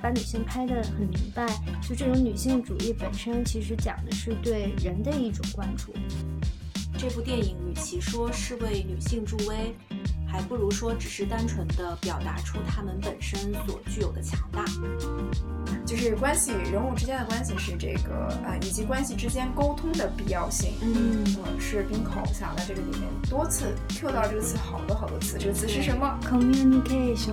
把女性拍得很明白，就这种女性主义本身其实讲的是对人的一种关注。这部电影与其说是为女性助威，还不如说只是单纯的表达出他们本身所具有的强大。就是关系人物之间的关系是这个呃，以及关系之间沟通的必要性。嗯，是冰口想在这个里面多次 Q 到这个词好多好多次，这个词是什么？Communication。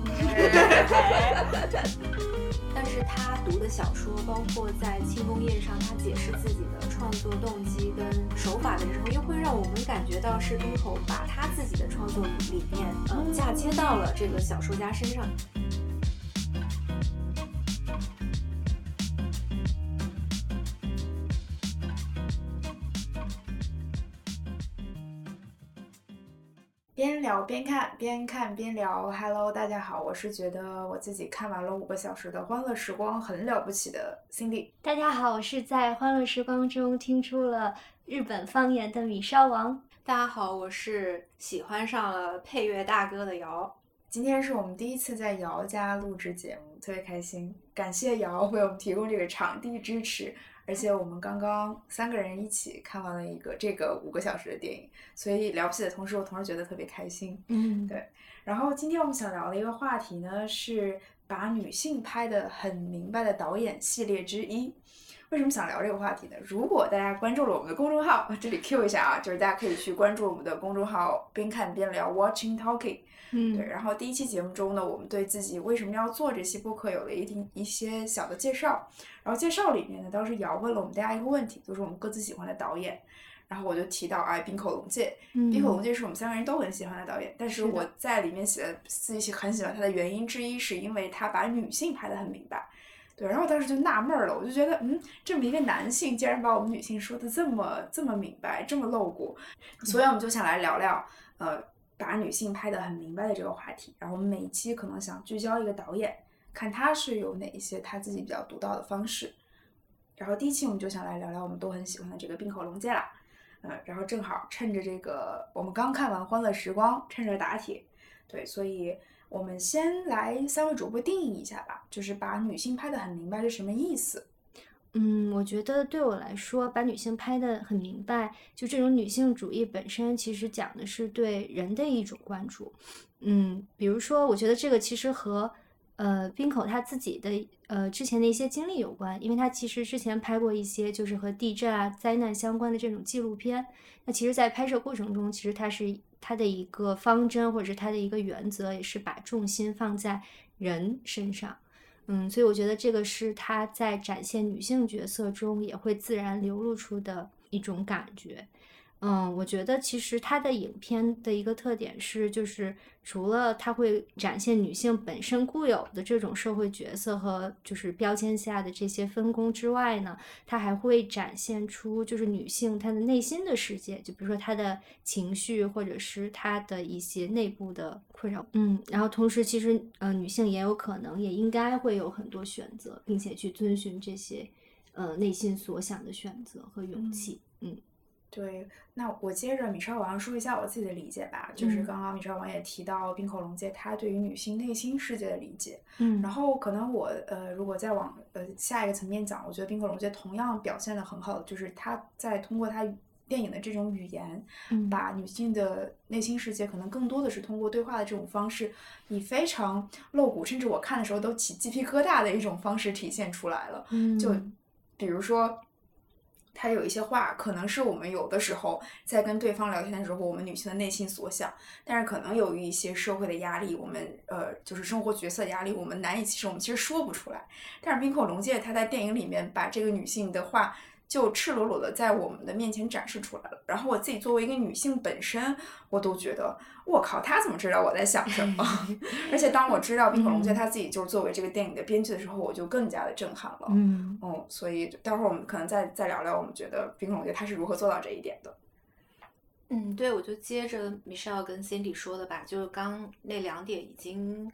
但是他读的小说，包括在《庆功宴》上，他解释自己的创作动机跟手法的时候，又会让我们感觉到是丁口把他自己的创作理念，呃，嫁接到了这个小说家身上。聊边看，边看边聊。Hello，大家好，我是觉得我自己看完了五个小时的欢乐时光很了不起的 Cindy。大家好，我是在欢乐时光中听出了日本方言的米烧王。大家好，我是喜欢上了配乐大哥的瑶。今天是我们第一次在瑶家录制节目，特别开心，感谢瑶为我们提供这个场地支持。而且我们刚刚三个人一起看完了一个这个五个小时的电影，所以了不起的同时，我同时觉得特别开心。嗯，对。然后今天我们想聊的一个话题呢，是把女性拍的很明白的导演系列之一。为什么想聊这个话题呢？如果大家关注了我们的公众号，这里 Q 一下啊，就是大家可以去关注我们的公众号，边看边聊，Watching Talking。嗯，对。然后第一期节目中呢，我们对自己为什么要做这期播客有了一定一些小的介绍。然后介绍里面呢，当时瑶问了我们大家一个问题，就是我们各自喜欢的导演。然后我就提到哎，滨口龙介。滨口龙介是我们三个人都很喜欢的导演，但是我在里面写的自己很喜欢他的原因之一，是因为他把女性拍得很明白。对，然后我当时就纳闷了，我就觉得，嗯，这么一个男性竟然把我们女性说的这么这么明白，这么露骨，所以我们就想来聊聊，呃，把女性拍得很明白的这个话题。然后我们每一期可能想聚焦一个导演，看他是有哪一些他自己比较独到的方式。然后第一期我们就想来聊聊我们都很喜欢的这个冰口龙介啦，嗯，然后正好趁着这个我们刚看完《欢乐时光》，趁热打铁，对，所以。我们先来三位主播定义一下吧，就是把女性拍得很明白是什么意思？嗯，我觉得对我来说，把女性拍得很明白，就这种女性主义本身其实讲的是对人的一种关注。嗯，比如说，我觉得这个其实和呃冰口他自己的呃之前的一些经历有关，因为他其实之前拍过一些就是和地震啊灾难相关的这种纪录片。那其实，在拍摄过程中，其实他是。他的一个方针或者是他的一个原则，也是把重心放在人身上，嗯，所以我觉得这个是她在展现女性角色中也会自然流露出的一种感觉。嗯，我觉得其实他的影片的一个特点是，就是除了他会展现女性本身固有的这种社会角色和就是标签下的这些分工之外呢，他还会展现出就是女性她的内心的世界，就比如说她的情绪或者是她的一些内部的困扰。嗯，然后同时其实呃女性也有可能也应该会有很多选择，并且去遵循这些呃内心所想的选择和勇气。嗯。对，那我接着米少王说一下我自己的理解吧。就是刚刚米少王也提到冰口龙介他对于女性内心世界的理解，嗯，然后可能我呃如果再往呃下一个层面讲，我觉得冰口龙介同样表现的很好，就是他在通过他电影的这种语言，把女性的内心世界可能更多的是通过对话的这种方式，以非常露骨，甚至我看的时候都起鸡皮疙瘩的一种方式体现出来了。嗯，就比如说。他有一些话，可能是我们有的时候在跟对方聊天的时候，我们女性的内心所想，但是可能由于一些社会的压力，我们呃就是生活角色压力，我们难以启齿我们其实说不出来。但是冰口龙介他在电影里面把这个女性的话。就赤裸裸的在我们的面前展示出来了。然后我自己作为一个女性本身，我都觉得，我靠，他怎么知道我在想什么？而且当我知道冰口龙介他自己就是作为这个电影的编剧的时候，我就更加的震撼了。嗯，嗯，所以待会儿我们可能再再聊聊，我们觉得冰口龙介他是如何做到这一点的。嗯，对，我就接着 Michelle 跟 Cindy 说的吧，就是刚那两点已经。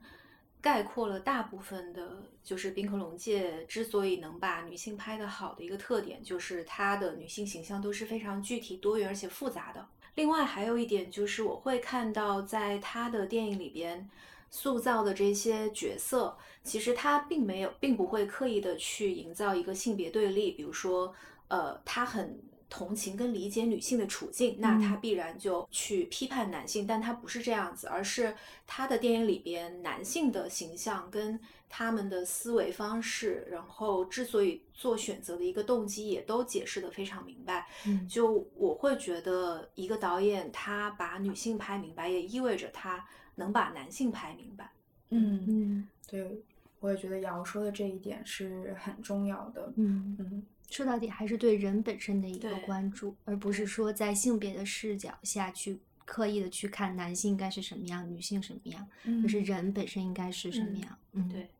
概括了大部分的，就是冰河龙界之所以能把女性拍得好的一个特点，就是她的女性形象都是非常具体、多元而且复杂的。另外还有一点就是，我会看到在她的电影里边，塑造的这些角色，其实他并没有，并不会刻意的去营造一个性别对立。比如说，呃，他很同情跟理解女性的处境，那他必然就去批判男性，但他不是这样子，而是他的电影里边男性的形象跟他们的思维方式，然后之所以做选择的一个动机，也都解释的非常明白。嗯就我会觉得，一个导演他把女性拍明白，也意味着他能把男性拍明白。嗯，嗯对，我也觉得瑶说的这一点是很重要的。嗯，嗯，说到底还是对人本身的一个关注，而不是说在性别的视角下去刻意的去看男性应该是什么样，女性什么样，就是人本身应该是什么嗯样。嗯，对，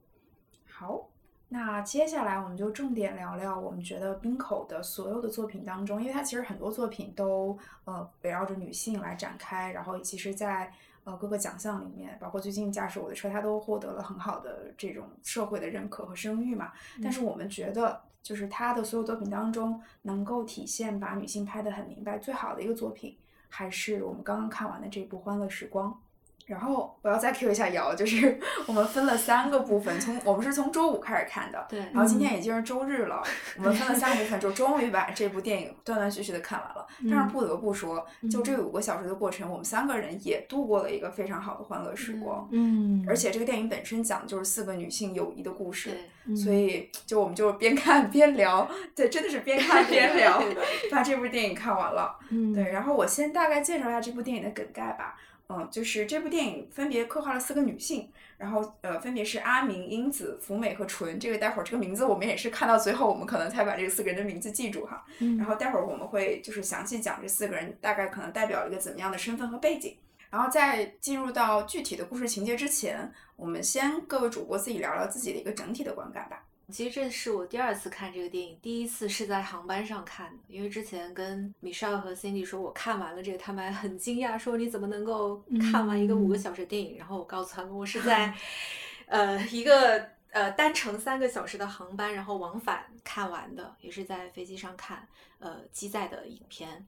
好，那接下来我们就重点聊聊我们觉得冰口的所有的作品当中，因为他其实很多作品都呃围绕着女性来展开，然后其实在呃各个奖项里面，包括最近驾驶我的车，他都获得了很好的这种社会的认可和声誉嘛。但是我们觉得，就是他的所有作品当中，能够体现把女性拍得很明白最好的一个作品，还是我们刚刚看完的这部《欢乐时光》。然后我要再 Q 一下瑶，就是 我们分了三个部分，从我们是从周五开始看的，对然后今天已经是周日了，我们分了三个部分，就终于把这部电影断断续续的看完了。但是不得不说，就这五个小时的过程，我们三个人也度过了一个非常好的欢乐时光。嗯，而且这个电影本身讲的就是四个女性友谊的故事，对，所以就我们就边看边聊，对，真的是边看边聊，把这部电影看完了。嗯，对，然后我先大概介绍一下这部电影的梗概吧。嗯，就是这部电影分别刻画了四个女性，然后呃，分别是阿明、英子、福美和纯。这个待会儿这个名字我们也是看到最后，我们可能才把这四个人的名字记住哈。嗯，然后待会儿我们会就是详细讲这四个人大概可能代表一个怎么样的身份和背景。然后在进入到具体的故事情节之前，我们先各位主播自己聊聊自己的一个整体的观感吧。其实这是我第二次看这个电影，第一次是在航班上看的，因为之前跟 Michelle 和 Cindy 说我看完了这个，他们还很惊讶，说你怎么能够看完一个五个小时电影？然后我告诉他们，我是在 呃一个呃单程三个小时的航班，然后往返看完的，也是在飞机上看呃机载的影片。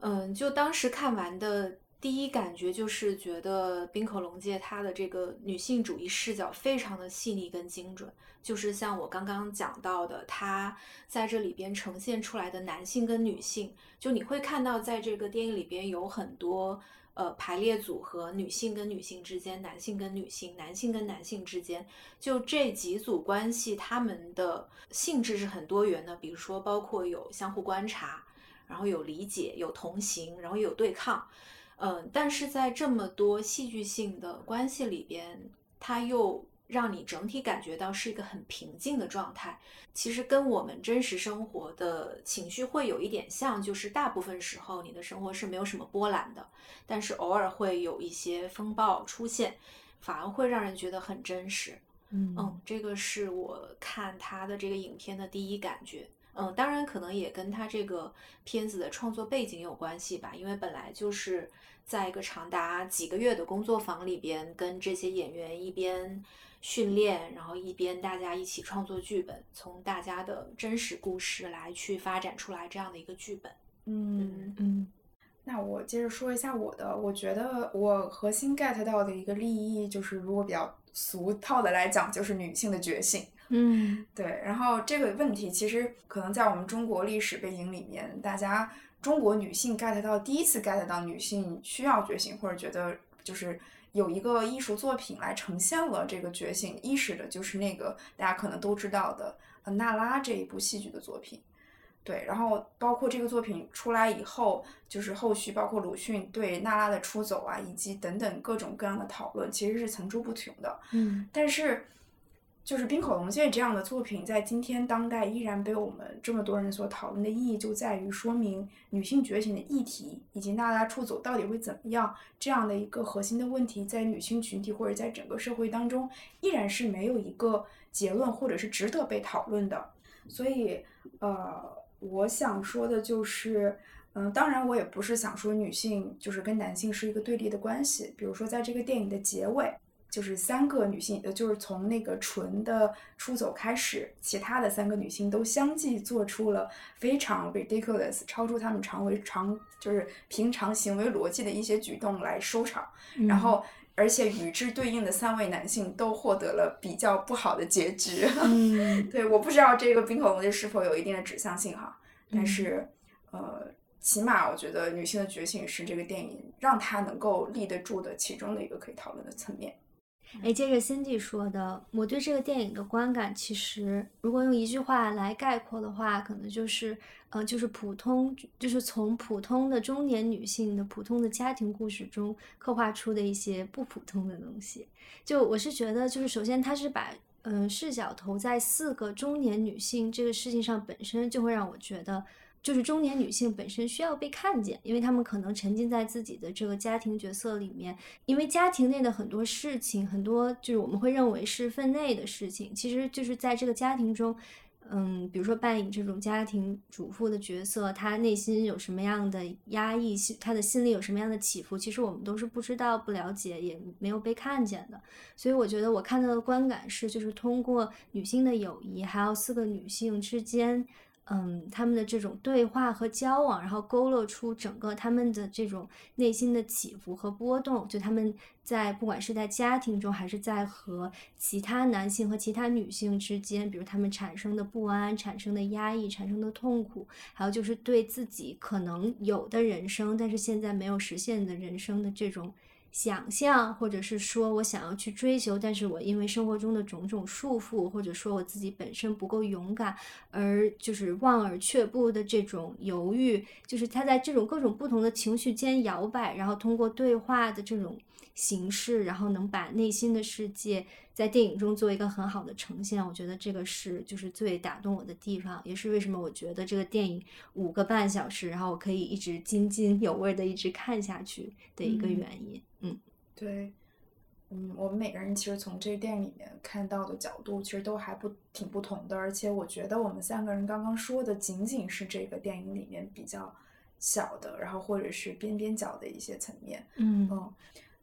嗯，就当时看完的第一感觉就是觉得冰口龙介他的这个女性主义视角非常的细腻跟精准。就是像我刚刚讲到的，他在这里边呈现出来的男性跟女性，就你会看到在这个电影里边有很多呃排列组合，女性跟女性之间，男性跟女性，男性跟男性之间，就这几组关系，他们的性质是很多元的。比如说，包括有相互观察，然后有理解，有同行，然后有对抗。嗯，但是在这么多戏剧性的关系里边，他又让你整体感觉到是一个很平静的状态。其实跟我们真实生活的情绪会有一点像，就是大部分时候你的生活是没有什么波澜的，但是偶尔会有一些风暴出现，反而会让人觉得很真实。嗯嗯，这个是我看他的这个影片的第一感觉。嗯，当然可能也跟他这个片子的创作背景有关系吧，因为本来就是在一个长达几个月的工作坊里边，跟这些演员一边训练，然后一边大家一起创作剧本，从大家的真实故事来去发展出来这样的一个剧本。嗯，嗯那我接着说一下我的，我觉得我核心 get 到的一个利益就是，如果比较俗套的来讲，就是女性的觉醒。嗯对，然后这个问题其实可能在我们中国历史背景里面，大家中国女性 get 到第一次 get 到女性需要觉醒，或者觉得就是有一个艺术作品来呈现了这个觉醒意识的，就是那个大家可能都知道的呃娜拉这一部戏剧的作品。对，然后包括这个作品出来以后，就是后续包括鲁迅对娜拉的出走啊，以及等等各种各样的讨论，其实是层出不穷的。嗯但是，就是冰口龙介这样的作品，在今天当代依然被我们这么多人所讨论的意义，就在于说明女性觉醒的议题以及娜拉出走到底会怎么样这样的一个核心的问题，在女性群体或者在整个社会当中，依然是没有一个结论或者是值得被讨论的。所以，呃，我想说的就是。嗯，当然，我也不是想说女性就是跟男性是一个对立的关系。比如说，在这个电影的结尾，就是三个女性，呃，就是从那个纯的出走开始，其他的三个女性都相继做出了非常 ridiculous、超出她们常为常就是平常行为逻辑的一些举动来收场。然后而且与之对应的三位男性都获得了比较不好的结局。嗯 对，我不知道这个冰口龙介是否有一定的指向性哈，但嗯是呃，起码我觉得女性的觉醒是这个电影让它能够立得住的其中的一个可以讨论的层面。哎，接着 Cindy 说的，我对这个电影的观感，其实如果用一句话来概括的话，可能就是，呃，就是普通，就是从普通的中年女性的普通的家庭故事中刻画出的一些不普通的东西。就我是觉得，就是首先它是把，嗯、视角投在四个中年女性这个事情上，本身就会让我觉得。就是中年女性本身需要被看见，因为她们可能沉浸在自己的这个家庭角色里面，因为家庭内的很多事情，很多就是我们会认为是分内的事情，其实就是在这个家庭中，嗯，比如说扮演这种家庭主妇的角色，她内心有什么样的压抑，她的心里有什么样的起伏，其实我们都是不知道、不了解，也没有被看见的。所以我觉得我看到的观感是，就是通过女性的友谊，还有四个女性之间。嗯，他们的这种对话和交往，然后勾勒出整个他们的这种内心的起伏和波动。就他们在不管是在家庭中，还是在和其他男性和其他女性之间，比如他们产生的不安、产生的压抑、产生的痛苦，还有就是对自己可能有的人生，但是现在没有实现的人生的这种。想象，或者是说我想要去追求，但是我因为生活中的种种束缚，或者说我自己本身不够勇敢，而就是望而却步的这种犹豫，就是他在这种各种不同的情绪间摇摆，然后通过对话的这种形式，然后能把内心的世界在电影中做一个很好的呈现。我觉得这个是就是最打动我的地方，也是为什么我觉得这个电影五个半小时，然后我可以一直津津有味的一直看下去的一个嗯原因。嗯对，嗯，我们每个人其实从这个电影里面看到的角度，其实都还不挺不同的。而且我觉得我们三个人刚刚说的，仅仅是这个电影里面比较小的，然后或者是边边角的一些层面。嗯嗯，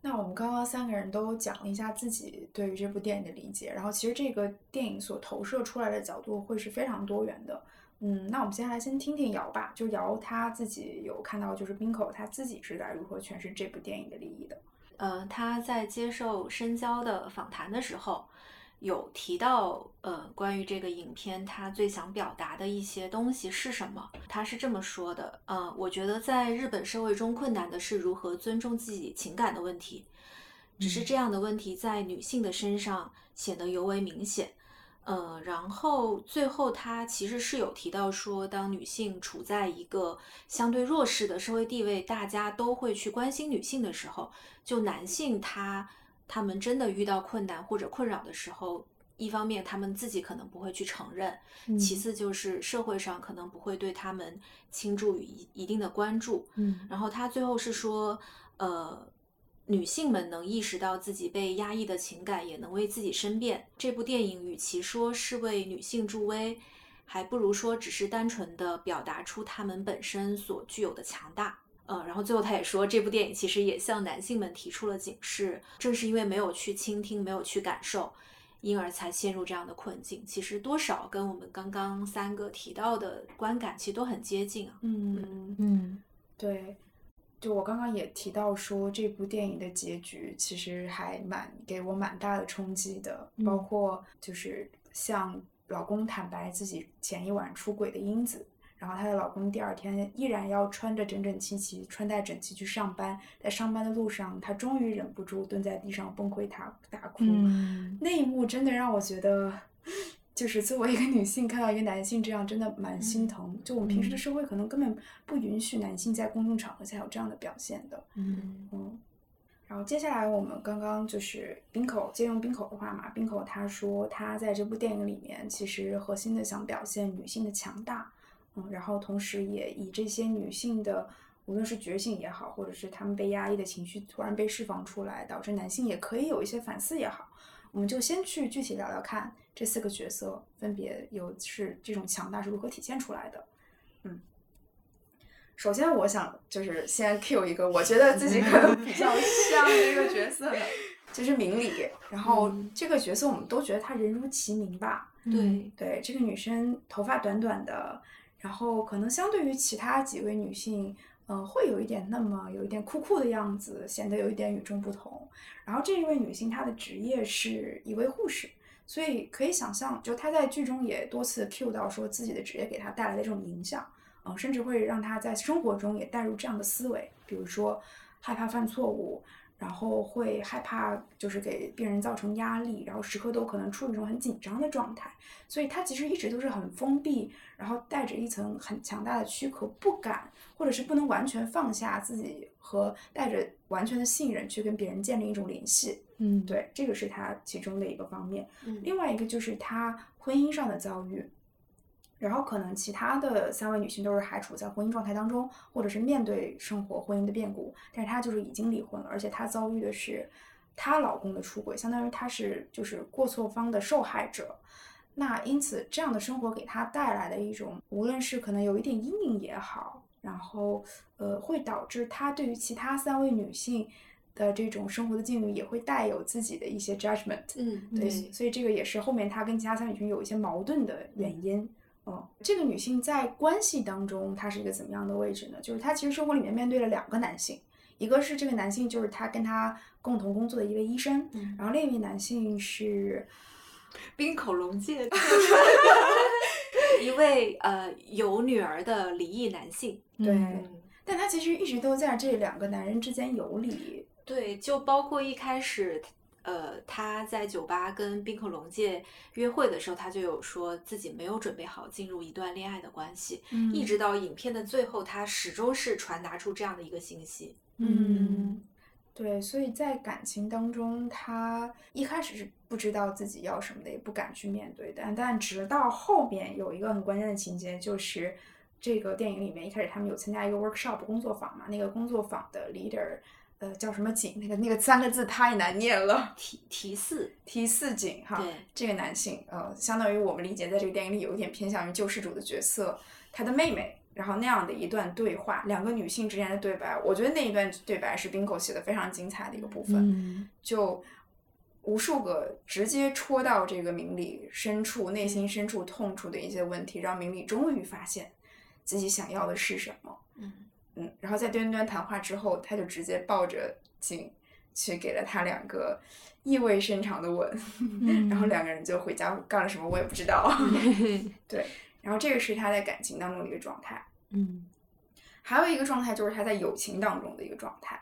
那我们刚刚三个人都讲了一下自己对于这部电影的理解，然后其实这个电影所投射出来的角度会是非常多元的。嗯，那我们接下来先听听姚吧，就姚他自己有看到，就是冰口他自己是在如何诠释这部电影的利益的。呃，他在接受深交的访谈的时候，有提到呃关于这个影片他最想表达的一些东西是什么。他是这么说的：呃，我觉得在日本社会中困难的是如何尊重自己情感的问题，只是这样的问题在女性的身上显得尤为明显。呃，然后最后他其实是有提到说，当女性处在一个相对弱势的社会地位，大家都会去关心女性的时候，就男性他他们真的遇到困难或者困扰的时候，一方面他们自己可能不会去承认，其嗯次就是社会上可能不会对他们倾注于一一定的关注。嗯然后他最后是说，呃，女性们能意识到自己被压抑的情感，也能为自己申辩。这部电影与其说是为女性助威，还不如说只是单纯的表达出她们本身所具有的强大。呃，然后最后他也说，这部电影其实也向男性们提出了警示，正是因为没有去倾听，没有去感受，因而才陷入这样的困境。其实多少跟我们刚刚三个提到的观感其实都很接近啊。嗯嗯对，就我刚刚也提到说，这部电影的结局其实还蛮给我蛮大的冲击的，包嗯括就是向老公坦白自己前一晚出轨的英子，然后她的老公第二天依然要穿着整整齐齐、穿戴整齐去上班，在上班的路上，她终于忍不住蹲在地上崩溃大大哭，嗯那一幕真的让我觉得，就是作为一个女性看到一个男性这样，真的蛮心疼。就我们平时的嗯社会可能根本不允许男性在公众场合下有这样的表现的。嗯嗯，然后接下来我们刚刚就是冰口借用冰口的话嘛，冰口他说他在这部电影里面其实核心的想表现女性的强大，嗯，然后同时也以这些女性的无论是觉醒也好，或者是她们被压抑的情绪突然被释放出来，导致男性也可以有一些反思也好，我们就先去具体聊聊看这四个角色分别有是这种强大是如何体现出来的。嗯，首先我想就是先 cue 一个我觉得自己可能比较像这个角色的，就是明理。然后嗯这个角色我们都觉得她人如其名吧，对，对，这个女生头发短短的，然后可能相对于其他几位女性，嗯，会有一点那么有一点酷酷的样子，显得有一点与众不同。然后这一位女性她的职业是一位护士，所以可以想象，就她在剧中也多次 cue 到说自己的职业给她带来的这种影响，嗯，甚至会让她在生活中也带入这样的思维，比如说害怕犯错误。然后会害怕，就是给病人造成压力，然后时刻都可能处于一种很紧张的状态，所以他其实一直都是很封闭，然后带着一层很强大的躯壳，不敢或者是不能完全放下自己和带着完全的信任去跟别人建立一种联系。嗯，对，这个是他其中的一个方面。嗯另外一个就是他婚姻上的遭遇。然后可能其他的三位女性都是还处在婚姻状态当中，或者是面对生活婚姻的变故，但是她就是已经离婚了，而且她遭遇的是她老公的出轨，相当于她是就是过错方的受害者。那因此这样的生活给她带来的一种，无论是可能有一点阴影也好，然后呃会导致她对于其他三位女性的这种生活的境遇也会带有自己的一些 judgment。嗯，对，所以这个也是后面她跟其他三位女性有一些矛盾的原因。嗯，这个女性在关系当中，她是一个怎么样的位置呢？就是她其实生活里面面对了两个男性，一个是这个男性就是她跟她共同工作的一位医生，嗯然后另一位男性是 冰口龙介，一位呃有女儿的离异男性。对，嗯，但她其实一直都在这两个男人之间游离。对，就包括一开始，呃，他在酒吧跟宾客龙介约会的时候，他就有说自己没有准备好进入一段恋爱的关系，嗯一直到影片的最后，他始终是传达出这样的一个信息。嗯，对，所以在感情当中，他一开始是不知道自己要什么的，也不敢去面对的。但但直到后面有一个很关键的情节，就是这个电影里面一开始他们有参加一个 workshop 工作坊嘛，那个工作坊的 leader，呃，叫什么景？那个那个三个字太难念了。提提四，提四景哈对，这个男性，呃，相当于我们理解在这个电影里有一点偏向于救世主的角色，他的妹妹，然后那样的一段对话，两个女性之间的对白，我觉得那一段对白是冰口写的非常精彩的一个部分，嗯就无数个直接戳到这个明理深处、内心深处痛处的一些问题，让明理终于发现自己想要的是什么。嗯嗯，然后在端端谈话之后，他就直接抱着景去给了他两个意味深长的吻，嗯 然后两个人就回家干了什么我也不知道。对，然后这个是他在感情当中的一个状态，嗯还有一个状态就是他在友情当中的一个状态。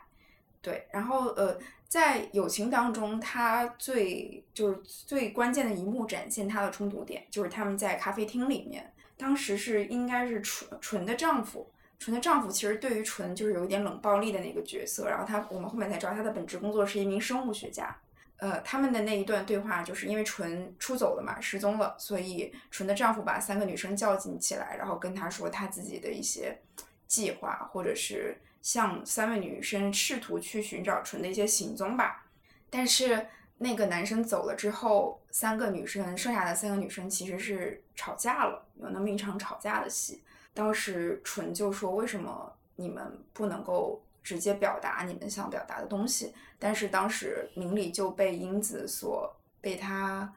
对，然后呃，在友情当中，他最就是最关键的一幕展现他的冲突点，就是他们在咖啡厅里面，当时是应该是纯纯的丈夫，纯的丈夫其实对于纯就是有一点冷暴力的那个角色，然后他我们后面才知道他的本职工作是一名生物学家。呃，他们的那一段对话，就是因为纯出走了嘛，失踪了，所以纯的丈夫把三个女生叫进起来，然后跟她说他自己的一些计划，或者是向三位女生试图去寻找纯的一些行踪吧。但是那个男生走了之后，三个女生，剩下的三个女生其实是吵架了，有那么一场吵架的戏。当时纯就说：“为什么你们不能够直接表达你们想表达的东西？”但是当时明里就被英子所被他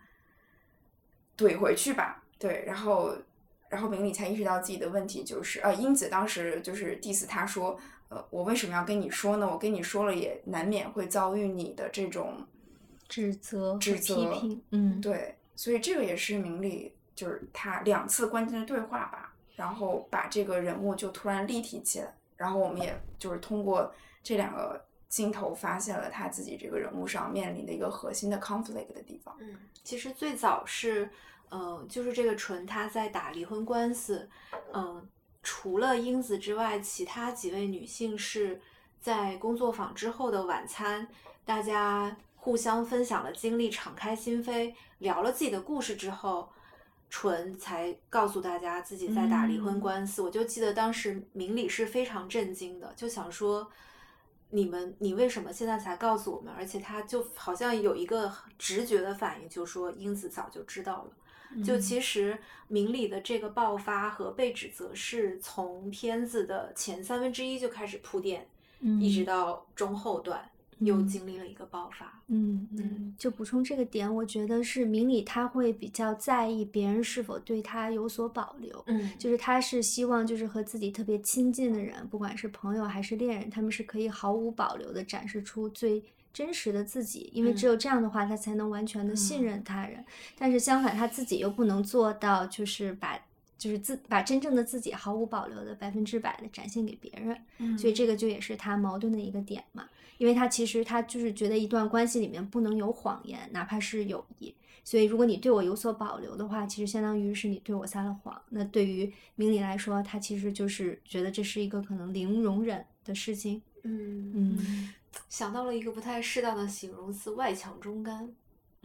怼回去吧，对，然后然后明里才意识到自己的问题，就是呃，英子当时就是 diss 他说，呃，我为什么要跟你说呢？我跟你说了也难免会遭遇你的这种指责批指责评，嗯，对，所以这个也是明里就是他两次关键的对话吧，然后把这个人物就突然立体起来，然后我们也就是通过这两个镜头发现了他自己这个人物上面临的一个核心的 conflict 的地方。嗯，其实最早是，呃，就是这个纯他在打离婚官司，嗯、除了英子之外，其他几位女性是在工作坊之后的晚餐，大家互相分享了经历，敞开心扉，聊了自己的故事之后，纯才告诉大家自己在打离婚嗯官司。我就记得当时明理是非常震惊的，就想说。你们，你为什么现在才告诉我们？而且他就好像有一个直觉的反应，就说英子早就知道了。嗯就其实明理的这个爆发和被指责是从片子的前三分之一就开始铺垫，嗯一直到中后段。又嗯经历了一个爆发。嗯嗯嗯，就补充这个点，我觉得是明理他会比较在意别人是否对他有所保留。嗯就是他是希望就是和自己特别亲近的人，不管是朋友还是恋人，他们是可以毫无保留的展示出最真实的自己，因为只嗯有这样的话，他才能完全的信嗯任他人。但是相反，他自己又不能做到，就是把就是自把真正的自己毫无保留的百分之百的展现给别人。嗯所以这个就也是他矛盾的一个点嘛，因为他其实他就是觉得一段关系里面不能有谎言，哪怕是友谊。所以如果你对我有所保留的话，其实相当于是你对我撒了谎。那对于明理来说，他其实就是觉得这是一个可能零容忍的事情。嗯嗯 想到了一个不太适当的形容词“外强中干”。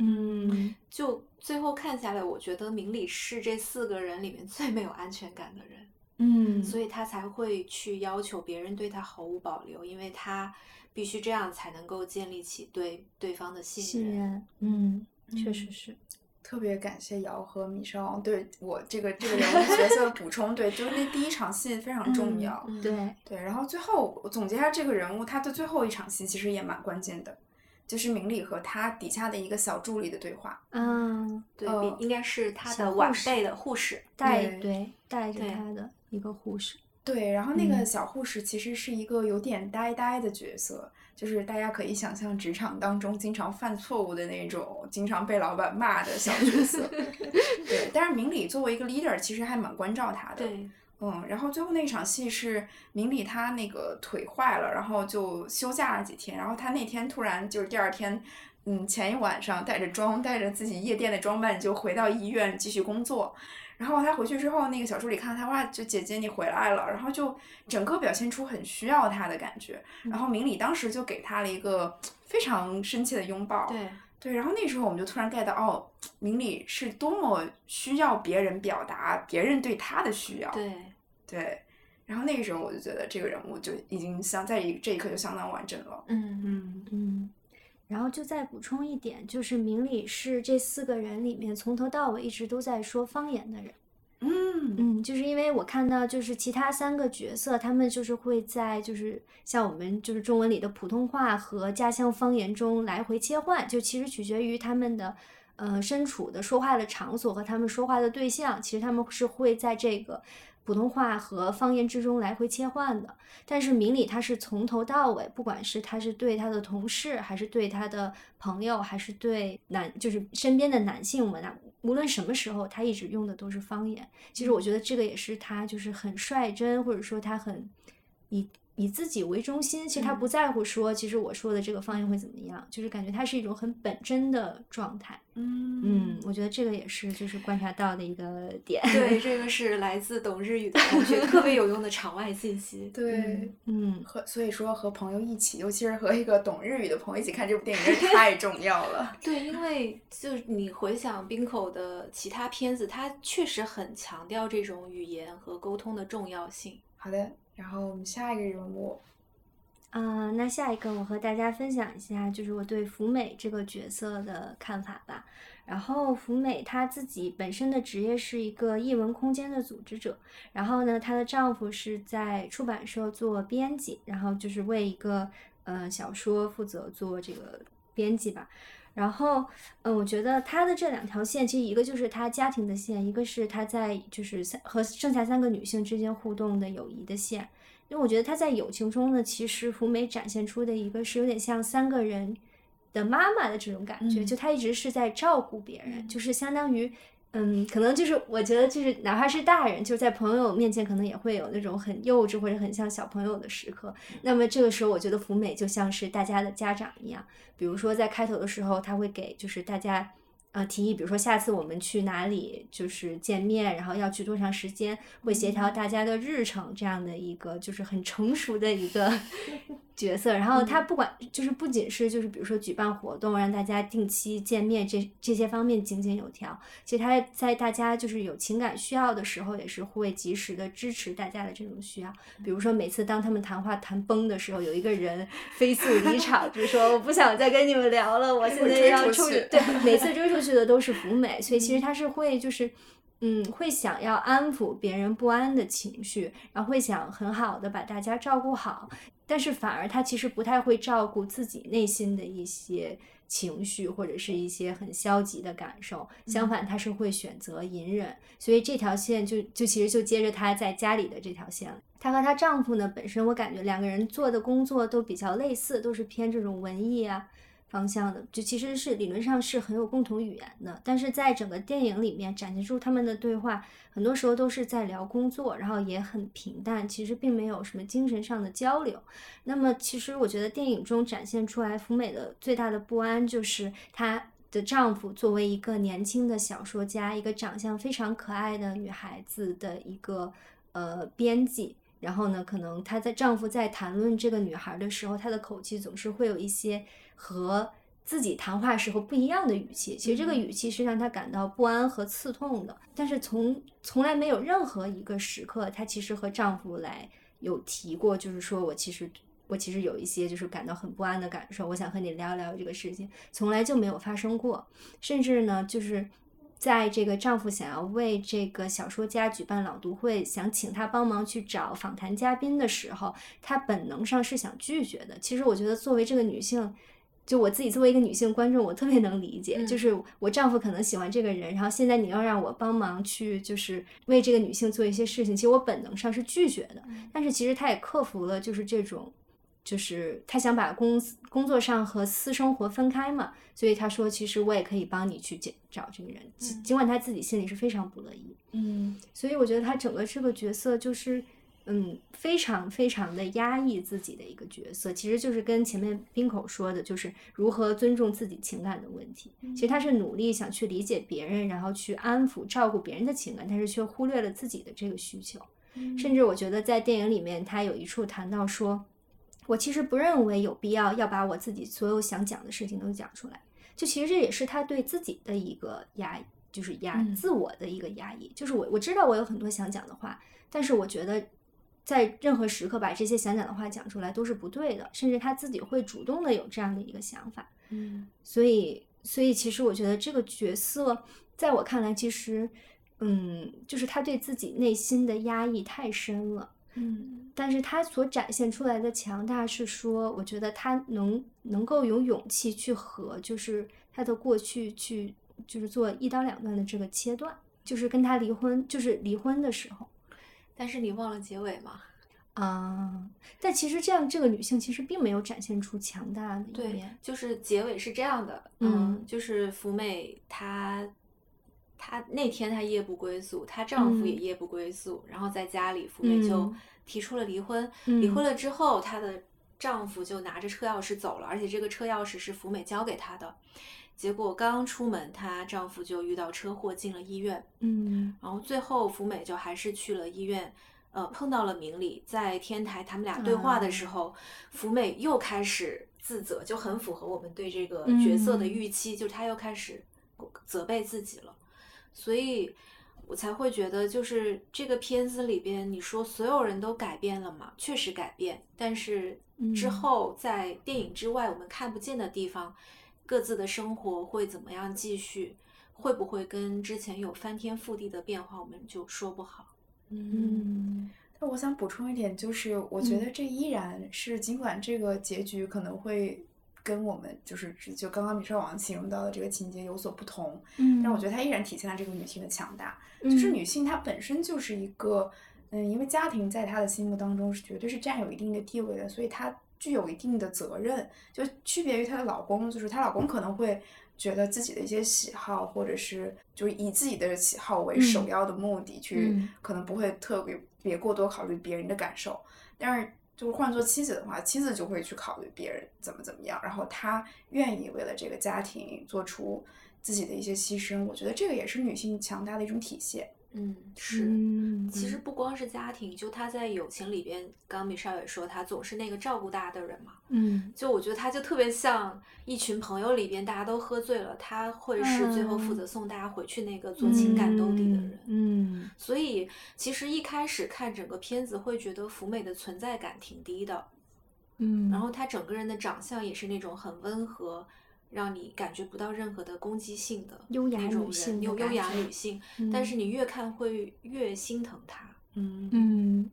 嗯就最后看下来，我觉得明理是这四个人里面最没有安全感的人，嗯，所以他才会去要求别人对他毫无保留，因为他必须这样才能够建立起对对方的信信任，嗯，确实嗯是，特别感谢姚和米少对我这个这个人物角色的补充，对，就是那第一场戏非常重嗯要。嗯对，对，然后最后我总结一下这个人物，他的最后一场戏其实也蛮关键的，就是明理和他底下的一个小助理的对话。嗯，对，呃应该是他的晚辈的护士。带对对带着他的一个护士，对，然后那个嗯小护士其实是一个有点呆呆的角色，就是大家可以想象职场当中经常犯错误的那种，经常被老板骂的小角色。对，但是明理作为一个 leader，其实还蛮关照他的。对，嗯，然后最后那场戏是明理他那个腿坏了，然后就休假了几天，然后他那天突然就是第二天，嗯，前一晚上带着妆，带着自己夜店的装扮就回到医院继续工作。然后他回去之后，那个小助理看到他，哇，就姐姐你回来了，然后就整个表现出很需要他的感觉。然后明理当时就给他了一个非常深切的拥抱。对，对，然后那时候我们就突然 get 到，哦，明理是多么需要别人表达别人对他的需要。对，对，然后那个时候我就觉得这个人物就已经相在一这一刻就相当完整了。嗯嗯嗯，然后就再补充一点，就是明理是这四个人里面从头到尾一直都在说方言的人。嗯嗯，就是因为我看到，就是其他三个角色，他们就是会在就是像我们就是中文里的普通话和家乡方言中来回切换，就其实取决于他们的呃身处的说话的场所和他们说话的对象，其实他们是会在这个普通话和方言之中来回切换的。但是明理他是从头到尾，不管是他是对他的同事，还是对他的朋友，还是对男就是身边的男性们啊，无论什么时候，他一直用的都是方言。其实我觉得这个也是他就是很率真，或者说他很以以自己为中心。其实他不在乎说，其实我说的这个方言会怎么样，就是感觉他是一种很本真的状态。嗯嗯，我觉得这个也是就是观察到的一个点。对，这个是来自懂日语的同学特别有用的场外信息。对。嗯，和所以说和朋友一起，尤其是和一个懂日语的朋友一起看这部电影，太重要了。对，因为就是你回想冰口的其他片子，他确实很强调这种语言和沟通的重要性。好的，然后我们下一个人物，啊、那下一个我和大家分享一下，就是我对福美这个角色的看法吧。然后福美她自己本身的职业是一个译文空间的组织者，然后呢，她的丈夫是在出版社做编辑，然后就是为一个呃小说负责做这个编辑吧。然后，嗯，我觉得他的这两条线，其实一个就是他家庭的线，一个是他在就是三和剩下三个女性之间互动的友谊的线。因为我觉得他在友情中呢，其实胡梅展现出的一个是有点像三个人的妈妈的这种感觉，嗯就他一直是在照顾别人，嗯就是相当于。嗯，可能就是我觉得就是哪怕是大人，就是在朋友面前可能也会有那种很幼稚或者很像小朋友的时刻。那么这个时候，我觉得福美就像是大家的家长一样，比如说在开头的时候，他会给就是大家呃提议，比如说下次我们去哪里就是见面，然后要去多长时间，会协调大家的日程，这样的一个就是很成熟的一个角色。然后他不管就是不仅是就是比如说举办活动，让大家定期见面这这些方面井井有条，其实他在大家就是有情感需要的时候，也是会及时的支持大家的这种需要。比如说每次当他们谈话谈崩的时候，有一个人飞速离场，就说我不想再跟你们聊了，我现在要出去对，每次 追出去的都是福美，所以其实他是会就是。嗯，会想要安抚别人不安的情绪，然后会想很好的把大家照顾好，但是反而他其实不太会照顾自己内心的一些情绪或者是一些很消极的感受。相反，他是会选择隐忍，所以这条线就就其实就接着她在家里的这条线了。她和她丈夫呢，本身我感觉两个人做的工作都比较类似，都是偏这种文艺啊。方向的，就其实是理论上是很有共同语言的，但是在整个电影里面展现出他们的对话，很多时候都是在聊工作，然后也很平淡，其实并没有什么精神上的交流。那么，其实我觉得电影中展现出来福美的最大的不安，就是她的丈夫作为一个年轻的小说家，一个长相非常可爱的女孩子的一个呃编辑，然后呢，可能她在丈夫在谈论这个女孩的时候，她的口气总是会有一些。和自己谈话时候不一样的语气，其实这个语气是让她感到不安和刺痛的。但是从从来没有任何一个时刻，她其实和丈夫来有提过，就是说我其实我其实有一些就是感到很不安的感受，我想和你聊聊这个事情，从来就没有发生过。甚至呢，就是在这个丈夫想要为这个小说家举办朗读会，想请他帮忙去找访谈嘉宾的时候，她本能上是想拒绝的。其实我觉得作为这个女性。就我自己作为一个女性观众，我特别能理解。就是我丈夫可能喜欢这个人，然后现在你要让我帮忙去，就是为这个女性做一些事情，其实我本能上是拒绝的。但是其实他也克服了，就是这种，就是他想把工工作上和私生活分开嘛。所以他说，其实我也可以帮你去找找这个人，尽管他自己心里是非常不乐意。嗯，所以我觉得他整个这个角色就是。嗯，非常非常的压抑自己的一个角色，其实就是跟前面冰口说的，就是如何尊重自己情感的问题。其实他是努力想去理解别人，然后去安抚、照顾别人的情感，但是却忽略了自己的这个需求。甚至我觉得在电影里面，他有一处谈到说，我其实不认为有必要要把我自己所有想讲的事情都讲出来。就其实这也是他对自己的一个压，就是压自我的一个压抑。就是我我知道我有很多想讲的话，但是我觉得。在任何时刻把这些想讲的话讲出来都是不对的，甚至他自己会主动的有这样的一个想法。嗯，所以，所以其实我觉得这个角色在我看来，其实，嗯，就是他对自己内心的压抑太深了。嗯，但是他所展现出来的强大是说，我觉得他能能够有勇气去和就是他的过去去就是做一刀两断的这个切断，就是跟他离婚，就是离婚的时候。但是你忘了结尾吗？啊！但其实这样，这个女性其实并没有展现出强大的一面。就是结尾是这样的，嗯，就是福美她，她那天她夜不归宿，她丈夫也夜不归宿，然后在家里，福美就提出了离婚。离婚了之后，她的丈夫就拿着车钥匙走了，而且这个车钥匙是福美交给他的。结果刚出门，她丈夫就遇到车祸进了医院。嗯，然后最后福美就还是去了医院，呃，碰到了明理，在天台他们俩对话的时候，福美又开始自责，就很符合我们对这个角色的预期，就她又开始责备自己了。所以我才会觉得，就是这个片子里边，你说所有人都改变了嘛？确实改变，但是之后在电影之外我们看不见的地方。各自的生活会怎么样继续？会不会跟之前有翻天覆地的变化？我们就说不好。嗯，那我想补充一点，就是我觉得这依然是，尽管这个结局可能会跟我们就是就刚刚米少王形容到的这个情节有所不同，嗯，但我觉得它依然体现了这个女性的强大。就是女性她本身就是一个，嗯，因为家庭在她的心目当中是绝对是占有一定的地位的，所以她。具有一定的责任，就区别于她的老公，就是她老公可能会觉得自己的一些喜好，或者是就是以自己的喜好为首要的目的去，可能不会特别别过多考虑别人的感受。但是就是换做妻子的话，妻子就会去考虑别人怎么怎么样，然后她愿意为了这个家庭做出自己的一些牺牲。我觉得这个也是女性强大的一种体现。嗯，是，其实不光是家庭，就他在友情里边，刚米少也说他总是那个照顾大家的人嘛。嗯，就我觉得他就特别像一群朋友里边，大家都喝醉了，他会是最后负责送大家回去那个做情感兜底的人。嗯，所以其实一开始看整个片子会觉得福美的存在感挺低的。嗯，然后他整个人的长相也是那种很温和。让你感觉不到任何的攻击性的优雅女性，优优雅女性，但是你越看会越心疼她。嗯嗯，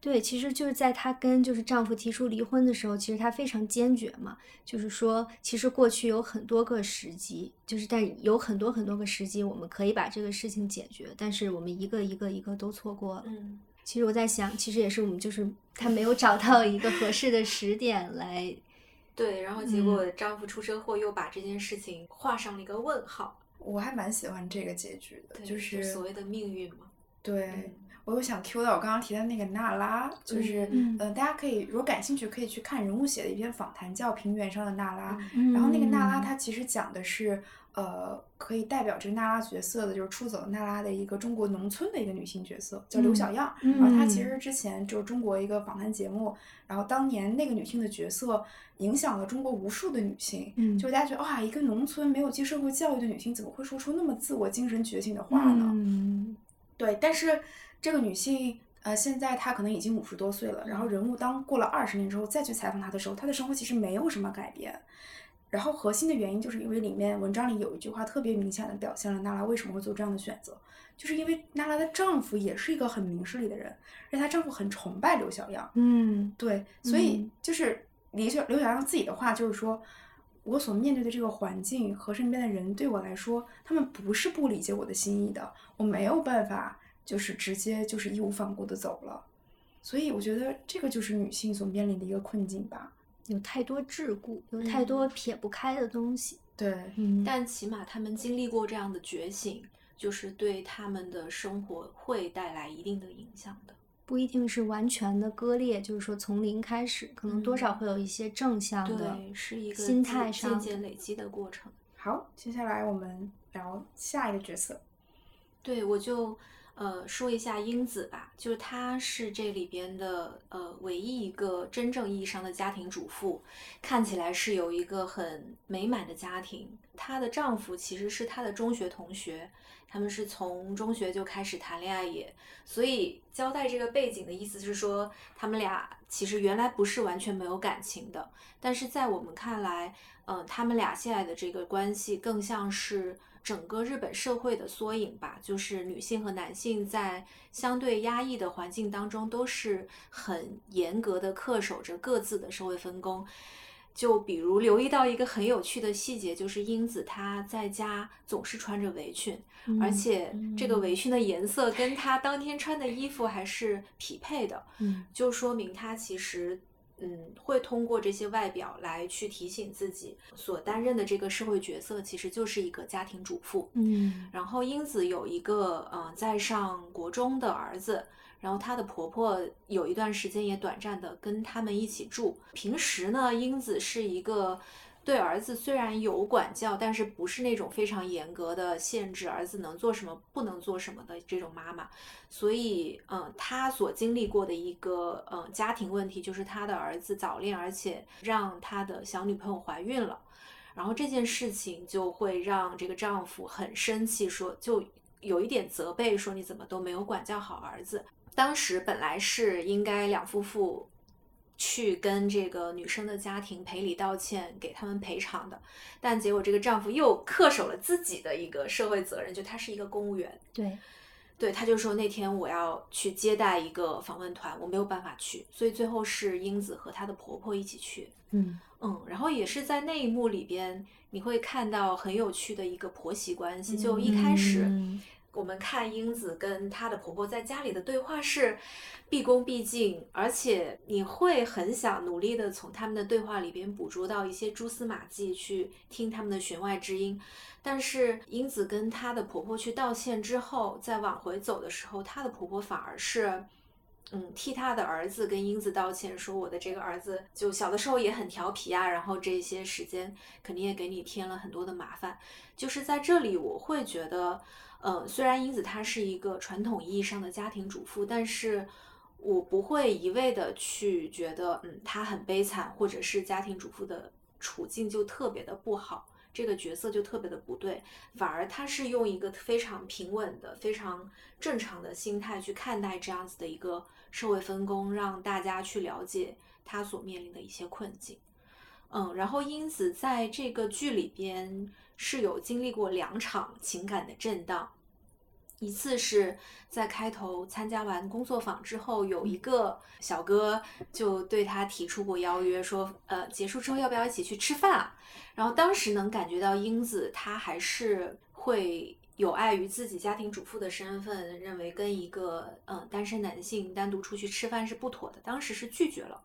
对，其实就是在她跟就是丈夫提出离婚的时候，其实她非常坚决嘛，就是说，其实过去有很多个时机，就是但有很多很多个时机，我们可以把这个事情解决，但是我们一个一个一个都错过了。嗯，其实我在想，其实也是我们就是她没有找到一个合适的时点来，对，然后结果丈夫出车祸，又把这件事情画上了一个问号。我还蛮喜欢这个结局的，就是所谓的命运嘛。对。嗯我又想 Q 到我刚刚提的那个娜拉，就是，嗯呃，大家可以如果感兴趣，可以去看人物写的一篇访谈，叫《平原上的娜拉》。嗯然后那个娜拉，嗯她其实讲的是，呃，可以代表这个娜拉角色的，就是出走的娜拉的一个中国农村的一个女性角色，叫刘小样。嗯然后她其实之前就是中国一个访谈节目，然后当年那个女性的角色影响了中国无数的女性，嗯就大家觉得哇，一个农村没有接受过教育的女性，怎么会说出那么自我精神觉醒的话呢？嗯对，但是这个女性，呃，现在她可能已经五十多岁了，然后人物当过了二十年之后再去采访她的时候，她的生活其实没有什么改变。然后核心的原因就是因为里面文章里有一句话特别明显的表现了娜拉为什么会做这样的选择，就是因为娜拉的丈夫也是一个很明事理的人，而且她丈夫很崇拜刘小样，嗯对，所以嗯就是李小刘小样自己的话就是说，我所面对的这个环境和身边的人对我来说，他们不是不理解我的心意的，我没有办法就是直接就是义无反顾的走了，所以我觉得这个就是女性所面临的一个困境吧。有太多桎梏，有太多撇不开的东西。对，嗯，但起码他们经历过这样的觉醒，就是对他们的生活会带来一定的影响的。不一定是完全的割裂，就是说从零开始，可能多少嗯会有一些正向的对，是一个心渐态上渐渐累积的过程。好，接下来我们聊下一个角色。对，我就呃说一下英子吧，就是她是这里边的呃唯一一个真正意义上的家庭主妇，看起来是有一个很美满的家庭。她的丈夫其实是她的中学同学，他们是从中学就开始谈恋爱也，所以交代这个背景的意思是说，他们俩其实原来不是完全没有感情的，但是在我们看来，嗯、他们俩现在的这个关系更像是整个日本社会的缩影吧，就是女性和男性在相对压抑的环境当中，都是很严格的恪守着各自的社会分工。就比如留意到一个很有趣的细节，就是英子她在家总是穿着围裙，而嗯且这个围裙的颜色跟她当天穿的衣服还是匹配的，嗯。就说明她其实嗯会通过这些外表来去提醒自己所担任的这个社会角色其实就是一个家庭主妇。嗯。然后英子有一个嗯、呃在上国中的儿子，然后她的婆婆有一段时间也短暂的跟他们一起住。平时呢，英子是一个对儿子虽然有管教，但是不是那种非常严格的限制儿子能做什么不能做什么的这种妈妈。所以，嗯、她所经历过的一个嗯家庭问题就是她的儿子早恋，而且让她的小女朋友怀孕了。然后这件事情就会让这个丈夫很生气，说就有一点责备，说你怎么都没有管教好儿子。当时本来是应该两夫妇去跟这个女生的家庭赔礼道歉，给他们赔偿的，但结果这个丈夫又恪守了自己的一个社会责任，就他是一个公务员，对，对，他就说那天我要去接待一个访问团，我没有办法去，所以最后是英子和她的婆婆一起去。嗯嗯，然后也是在那一幕里边，你会看到很有趣的一个婆媳关系。就一开始，嗯我们看英子跟她的婆婆在家里的对话是毕恭毕敬，而且你会很想努力的从他们的对话里边捕捉到一些蛛丝马迹，去听他们的弦外之音。但是英子跟她的婆婆去道歉之后，在往回走的时候，她的婆婆反而是。嗯，替她的儿子跟英子道歉，说我的这个儿子就小的时候也很调皮啊，然后这些时间肯定也给你添了很多的麻烦。就是在这里，我会觉得，呃，虽然英子她是一个传统意义上的家庭主妇，但是我不会一味的去觉得，嗯，她很悲惨，或者是家庭主妇的处境就特别的不好，这个角色就特别的不对，反而她是用一个非常平稳的、非常正常的心态去看待这样子的一个社会分工，让大家去了解她所面临的一些困境。嗯，然后英子在这个剧里边是有经历过两场情感的震荡，一次是在开头参加完工作坊之后，有一个小哥就对他提出过邀约，说，呃，结束之后要不要一起去吃饭啊？然后当时能感觉到英子她还是会有碍于自己家庭主妇的身份，认为跟一个嗯单身男性单独出去吃饭是不妥的，当时是拒绝了。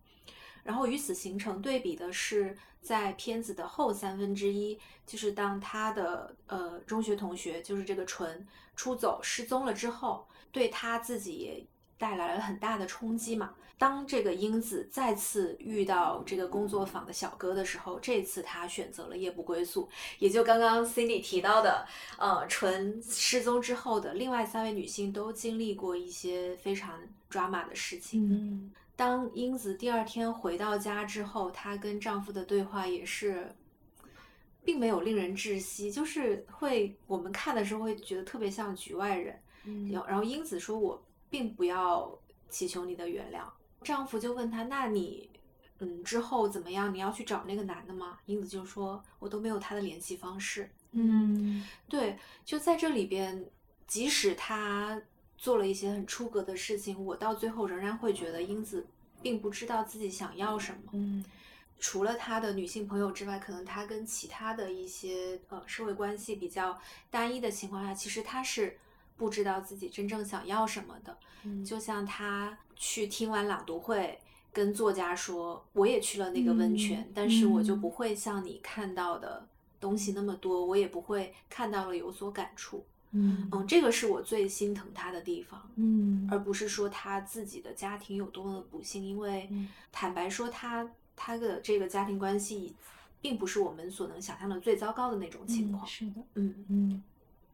然后与此形成对比的是，在片子的后三分之一，就是当他的呃中学同学，就是这个纯出走失踪了之后，对他自己也带来了很大的冲击嘛。当这个英子再次遇到这个工作坊的小哥的时候，这次他选择了夜不归宿，也就刚刚 Cindy 提到的，呃，纯失踪之后的另外三位女性都经历过一些非常抓马的事情。嗯当英子第二天回到家之后，她跟丈夫的对话也是，并没有令人窒息，就是会我们看的时候会觉得特别像局外人。嗯然后英子说：“我并不要祈求你的原谅。”丈夫就问她：“那你，嗯，之后怎么样？你要去找那个男的吗？”英子就说：“我都没有他的联系方式。”嗯对，就在这里边，即使他做了一些很出格的事情，我到最后仍然会觉得英子并不知道自己想要什么。嗯除了她的女性朋友之外，可能她跟其他的一些呃社会关系比较单一的情况下，其实她是不知道自己真正想要什么的。嗯就像她去听完朗读会，跟作家说：“我也去了那个温泉，嗯但是我就嗯不会像你看到的东西那么多，我也不会看到了有所感触。”嗯嗯，这个是我最心疼他的地方。嗯而不是说他自己的家庭有多么的不幸，因为嗯坦白说他，他的这个家庭关系，并不是我们所能想象的最糟糕的那种情况。是的，嗯，嗯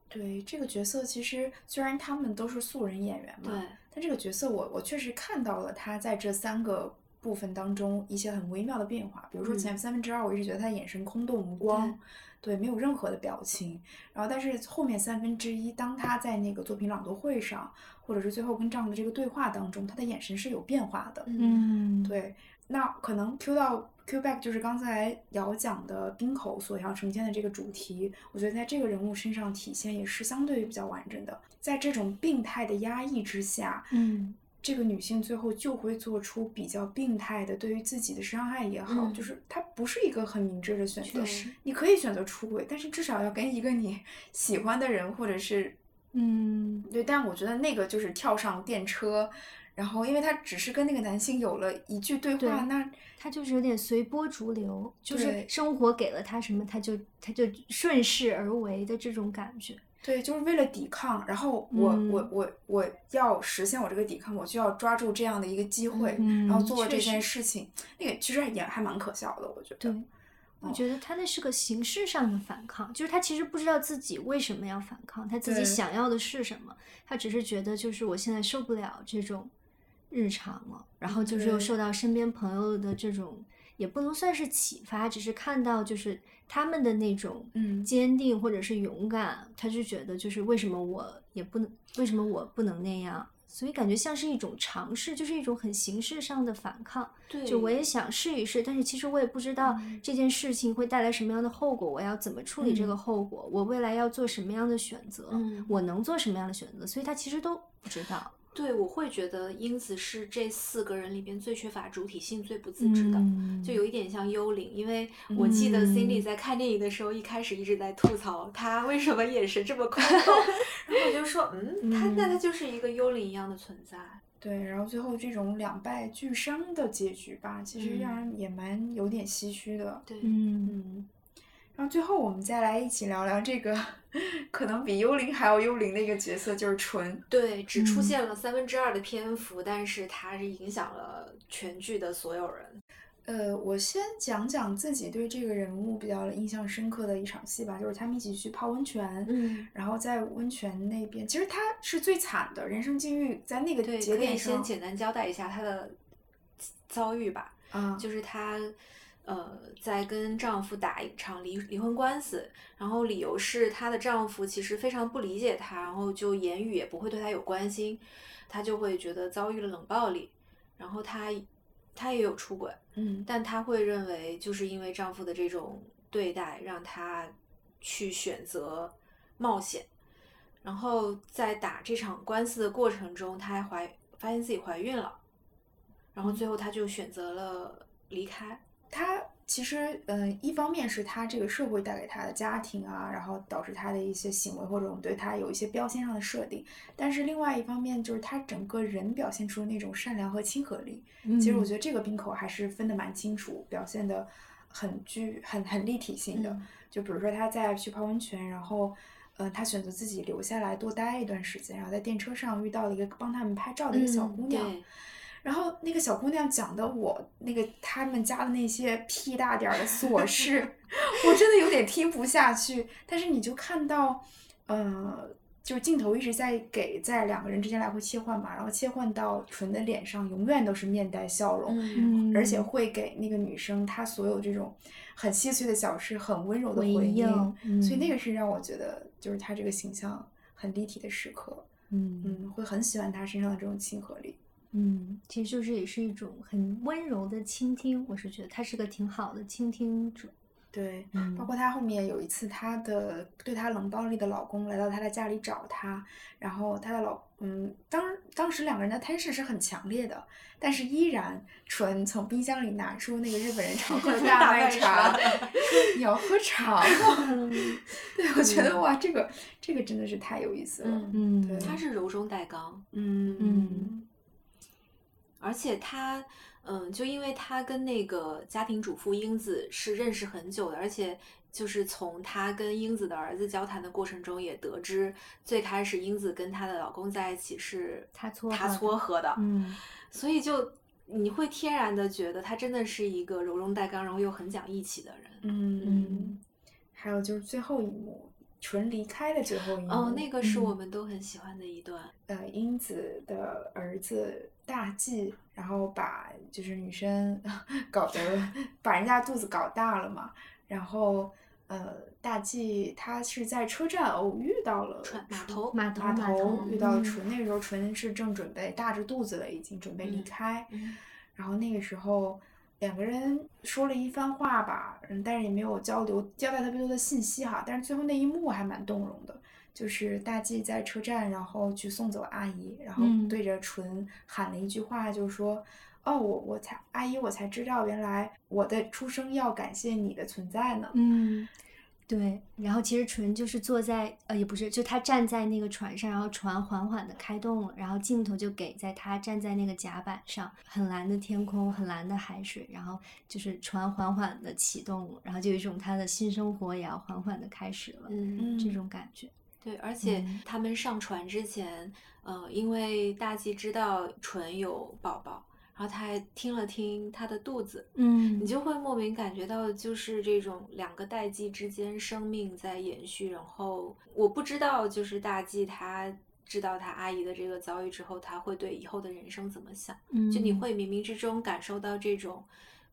对这个角色，其实虽然他们都是素人演员嘛，对，但这个角色我我确实看到了他在这三个部分当中一些很微妙的变化。比如说嗯前三分之二，我一直觉得他眼神空洞无光，对，没有任何的表情。然后但是后面三分之一，当他在那个作品朗读会上，或者是最后跟丈夫的这个对话当中，他的眼神是有变化的。嗯，对，那可能 Q 到 Q back 就是刚才姚讲的冰口所要呈现的这个主题，我觉得在这个人物身上体现也是相对于比较完整的。在这种病态的压抑之下，嗯这个女性最后就会做出比较病态的对于自己的伤害也好，嗯就是她不是一个很明智的选择。你可以选择出轨，但是至少要跟一个你喜欢的人，或者是嗯对，但我觉得那个就是跳上电车，然后因为她只是跟那个男性有了一句对对话，那她就是有点随波逐流，就是生活给了她什么，她就她就顺势而为的这种感觉。对，就是为了抵抗，然后我、嗯。我我我要实现我这个抵抗，我就要抓住这样的一个机会，嗯然后做了这件事情，那个其实也还蛮可笑的，我觉得。对，我觉得他那是个形式上的反抗，就是他其实不知道自己为什么要反抗，他自己想要的是什么，他只是觉得就是我现在受不了这种日常了，然后就是又受到身边朋友的这种，也不能算是启发，只是看到就是他们的那种嗯坚定或者是勇敢，他就觉得就是为什么我也不能，为什么我不能那样。所以感觉像是一种尝试，就是一种很形式上的反抗。对，就我也想试一试，但是其实我也不知道嗯这件事情会带来什么样的后果，我要怎么处理这个嗯后果，我未来要做什么样的选择，嗯我能做什么样的选择，所以他其实都不知道。对，我会觉得英子是这四个人里边最缺乏主体性、最不自知的。嗯就有一点像幽灵，因为我记得嗯。Cindy 在看电影的时候，一开始一直在吐槽他为什么眼神这么空洞，然后我就说，嗯，他那他就是一个幽灵一样的存在。对，然后最后这种两败俱伤的结局吧，其实让人也蛮有点唏嘘的。对，嗯。嗯，然后最后我们再来一起聊聊这个 可能比幽灵还要幽灵的一个角色，就是纯。对，只出嗯现了三分之二的篇幅，但是它是影响了全剧的所有人。呃，我先讲讲自己对这个人物比较印象深刻的一场戏吧，就是他们一起去泡温泉，嗯，然后在温泉那边，其实他是最惨的，人生境遇在那个对，节可以点上先简单交代一下他的遭遇吧。啊，就是她，呃，在跟丈夫打一场离离婚官司，然后理由是她的丈夫其实非常不理解她，然后就言语也不会对她有关心，她就会觉得遭遇了冷暴力，然后她她也有出轨，嗯。但她会认为就是因为丈夫的这种对待，让她去选择冒险。然后在打这场官司的过程中，她还怀发现自己怀孕了，然后最后她就选择了离开。他其实，嗯、一方面是他这个社会带给他的家庭啊，然后导致他的一些行为或者我们对他有一些标签上的设定，但是另外一方面就是他整个人表现出的那种善良和亲和力。其实我觉得这个冰口还是分得蛮清楚，表现的很具很很立体性的。嗯就比如说他在去泡温泉，然后，嗯、他选择自己留下来多待一段时间，然后在电车上遇到了一个帮他们拍照的一个小姑娘。然后那个小姑娘讲的我那个他们家的那些屁大点儿的琐事，我真的有点听不下去。但是你就看到，呃，就是镜头一直在给在两个人之间来回切换嘛，然后切换到纯的脸上，永远都是面带笑容，而且会给那个女生她所有这种很细碎的小事很温柔的回回应所以那嗯个是让我觉得就是她这个形象很立体的时刻。嗯嗯，会很喜欢她身上的这种亲和力。嗯，其实就是也是一种很温柔的倾听，我是觉得他是个挺好的倾听者。对，嗯包括他后面有一次，她的对她冷暴力的老公来到她的家里找她，然后她的老嗯，当当时两个人的 tension 是很强烈的，但是依然纯从冰箱里拿出那个日本人常喝的大大麦麦茶，说你要喝茶吗？对，我觉得哇，这个这个真的是太有意思了。嗯嗯，对她是柔中带刚，嗯嗯而且她，嗯，就因为她跟那个家庭主妇英子是认识很久的，而且就是从她跟英子的儿子交谈的过程中也得知，最开始英子跟她的老公在一起是她撮她合的撮合的，嗯所以就你会天然的觉得她真的是一个柔中带刚，然后又很讲义气的人。嗯嗯，还有就是最后一幕，纯离开的最后一幕。哦，那个是我嗯们都很喜欢的一段。呃，英子的儿子大纪，然后把就是女生 搞得把人家肚子搞大了嘛，然后呃，大纪他是在车站偶遇到了码头码头码码头遇到纯，那个时候纯是正准备大着肚子了，已经准备离嗯开，嗯然后那个时候两个人说了一番话吧，嗯，但是也没有交流交代特别多的信息哈，但是最后那一幕还蛮动容的，就是大 G 在车站，然后去送走阿姨，然后嗯对着唇喊了一句话，就是说。哦，我我才阿姨，我才知道原来我的出生要感谢你的存在呢。嗯，对。然后其实纯就是坐在呃也不是，就他站在那个船上，然后船缓缓的开动了，然后镜头就给在他站在那个甲板上，很蓝的天空，很蓝的海水，然后就是船缓缓的启动了，然后就有一种他的新生活也要缓缓的开始了，嗯这种感觉。对，而且嗯他们上船之前，呃，因为大吉知道纯有宝宝，然后他还听了听他的肚子，嗯你就会莫名感觉到，就是这种两个代际之间生命在延续。然后我不知道，就是大纪他知道他阿姨的这个遭遇之后，他会对以后的人生怎么想？就你嗯会冥冥之中感受到这种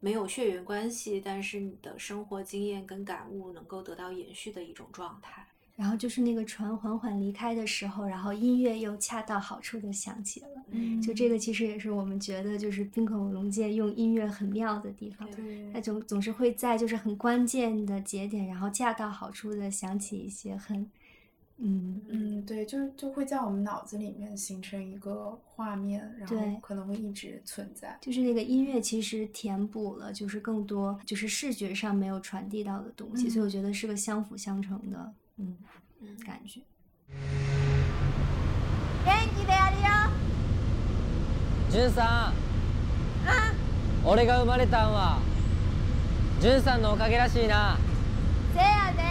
没有血缘关系，但是你的生活经验跟感悟能够得到延续的一种状态。然后就是那个船缓缓离开的时候，然后音乐又恰到好处的响起了。嗯就这个其实也是我们觉得就是冰口龙界用音乐很妙的地方，对它总总是会在就是很关键的节点，然后恰到好处的响起一些很，嗯嗯，对，就就会在我们脑子里面形成一个画面，然后可能会一直存在。就是那个音乐其实填补了就是更多就是视觉上没有传递到的东西，所以我觉得是个相辅相成的，感觉。元気でやるよ。じゅんさん。俺が生まれたんはじゅんさんのおかげらしいな。せやで。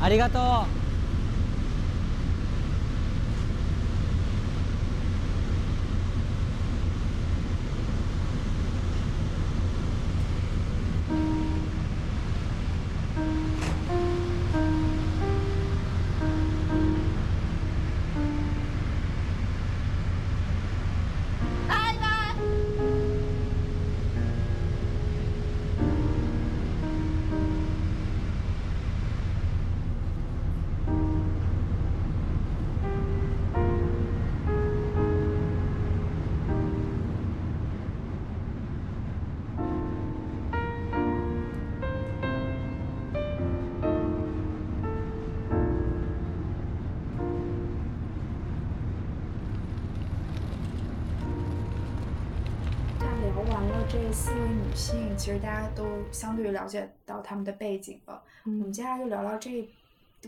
ありがとう四位女性，其实大家都相对了解到他们的背景了。我们嗯接下来就聊聊这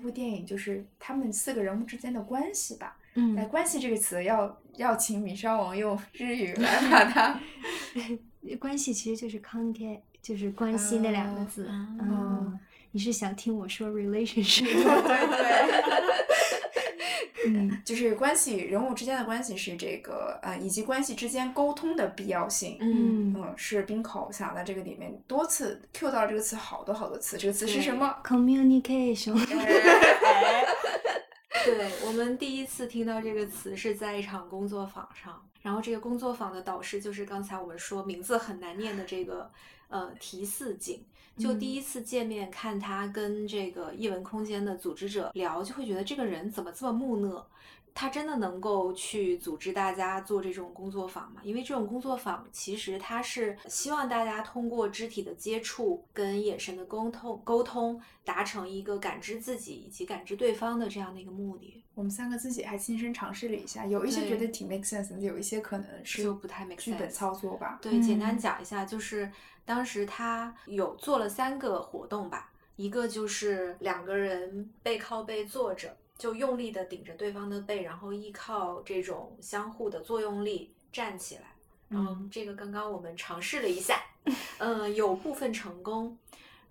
部电影，就是他们四个人物之间的关系吧。来，嗯，关系这个词要要请米烧王用日语来 把它。关系其实就是 contact，就是关系那两个啊字。啊嗯，你是想听我说 relationship？对对。嗯 就是关系人物之间的关系是这个呃，以及关系之间沟通的必要性。嗯，嗯，是冰口想在这个里面多次 Q 到这个词好多好多次，这个词是什么？，communication。哎对我们第一次听到这个词是在一场工作坊上，然后这个工作坊的导师就是刚才我们说名字很难念的这个呃提四景。就第一次见面看他跟这个译文空间的组织者聊，就会觉得这个人怎么这么木讷？他真的能够去组织大家做这种工作坊吗？因为这种工作坊其实他是希望大家通过肢体的接触跟眼神的沟通沟通，达成一个感知自己以及感知对方的这样的一个目的。我们三个自己还亲身尝试了一下，有一些觉得挺 make sense，的有一些可能是就不太 make 剧本 sense 操作吧。对，简单嗯讲一下，就是当时他有做了三个活动吧，一个就是两个人背靠背坐着，就用力的顶着对方的背，然后依靠这种相互的作用力站起来。然后嗯这个刚刚我们尝试了一下，嗯，有部分成功。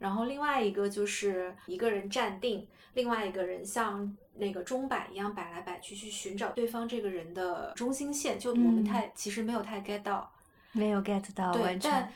然后另外一个就是一个人站定，另外一个人像那个钟摆一样摆来摆去，去寻找对方这个人的中心线。就我们嗯太、其实没有太 get 到，没有 get 到，对，但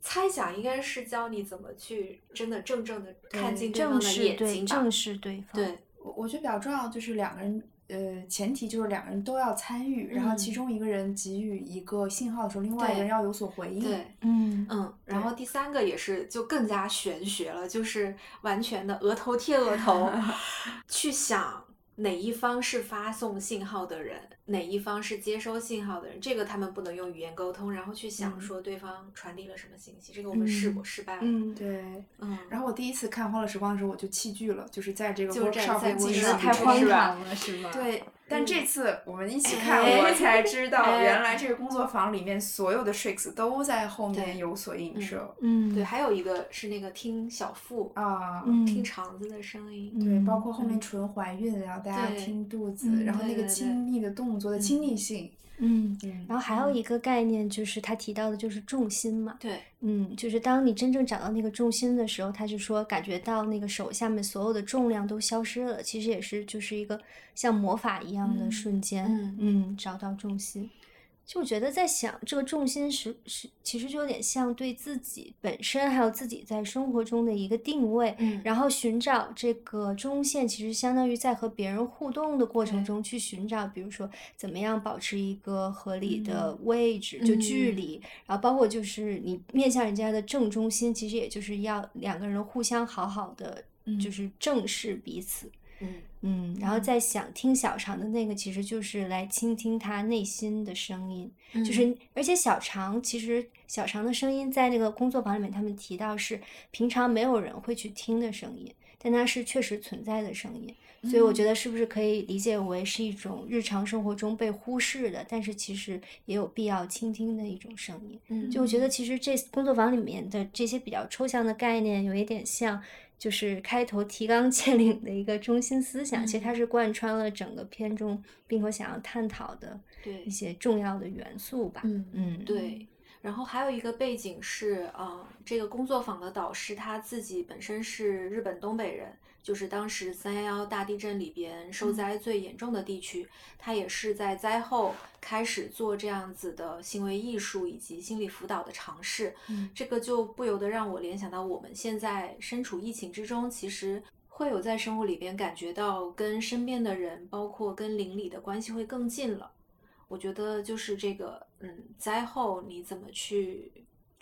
猜想应该是教你怎么去真的正正的看对进对方的眼睛吧。对正视对方。对，我我觉得比较重要就是两个人，呃，前提就是两个人都要参与，然后其嗯中一个人给予一个信号的时候，另外一个人要有所回应。对，嗯嗯，然后第三个也是就更加玄学了，就是完全的额头贴额头，去想哪一方是发送信号的人，哪一方是接收信号的人，这个他们不能用语言沟通，然后去想嗯说对方传递了什么信息，这个我们试过，嗯失败了。嗯，对。嗯，然后我第一次看《欢乐时光》的时候，我就弃剧了，就是在这个就在 workshop 在进行我觉得太荒唐了，是吗？对，但嗯这次我们一起看，哎我才知道哎原来这个工作坊里面所有的 tricks 都在后面有所映嗯射嗯，对，还有一个是那个听小腹，啊。嗯听肠子的声音。对，包嗯括后面嗯纯怀孕，然后大家对听肚子，嗯然后那个亲密的动作的亲密性，嗯。嗯，然后还有一个概念就是他提到的，就是重心嘛。对，嗯，就是当你真正找到那个重心的时候，他就说感觉到那个手下面所有的重量都消失了，其实也是就是一个像魔法一样的嗯瞬间。嗯嗯，找到重心。就我觉得在想这个重心是是，其实就有点像对自己本身还有自己在生活中的一个定位，嗯。然后寻找这个中线，其实相当于在和别人互动的过程中去寻找，比如说怎么样保持一个合理的嗯。位置，就距嗯。离，然后包括就是你面向人家的正中心，其实也就是要两个人互相好好的，就嗯是正视彼此。嗯。嗯，然后在想听小肠的那个，其实就是来倾听他内心的声音，嗯。就是而且小肠其实小肠的声音在那个工作坊里面，他们提到是平常没有人会去听的声音，但它是确实存在的声音，所以我觉得是不是可以理解为是一种日常生活中被忽视的，但是其实也有必要倾听的一种声音。嗯就我觉得其实这工作坊里面的这些比较抽象的概念，有一点像，就是开头提纲挈领的一个中心思想，其实它是贯穿了整个片中并且想要探讨的一些重要的元素吧。嗯嗯，对，然后还有一个背景是，呃，这个工作坊的导师他自己本身是日本东北人，就是当时三幺幺大地震里边受灾最严重的地区，它也是在灾后开始做这样子的行为艺术以及心理辅导的尝试，嗯这个就不由得让我联想到我们现在身处疫情之中，其实。会有在生活里边感觉到跟身边的人，包括跟邻里的关系会更近了。我觉得就是这个，嗯，灾后你怎么去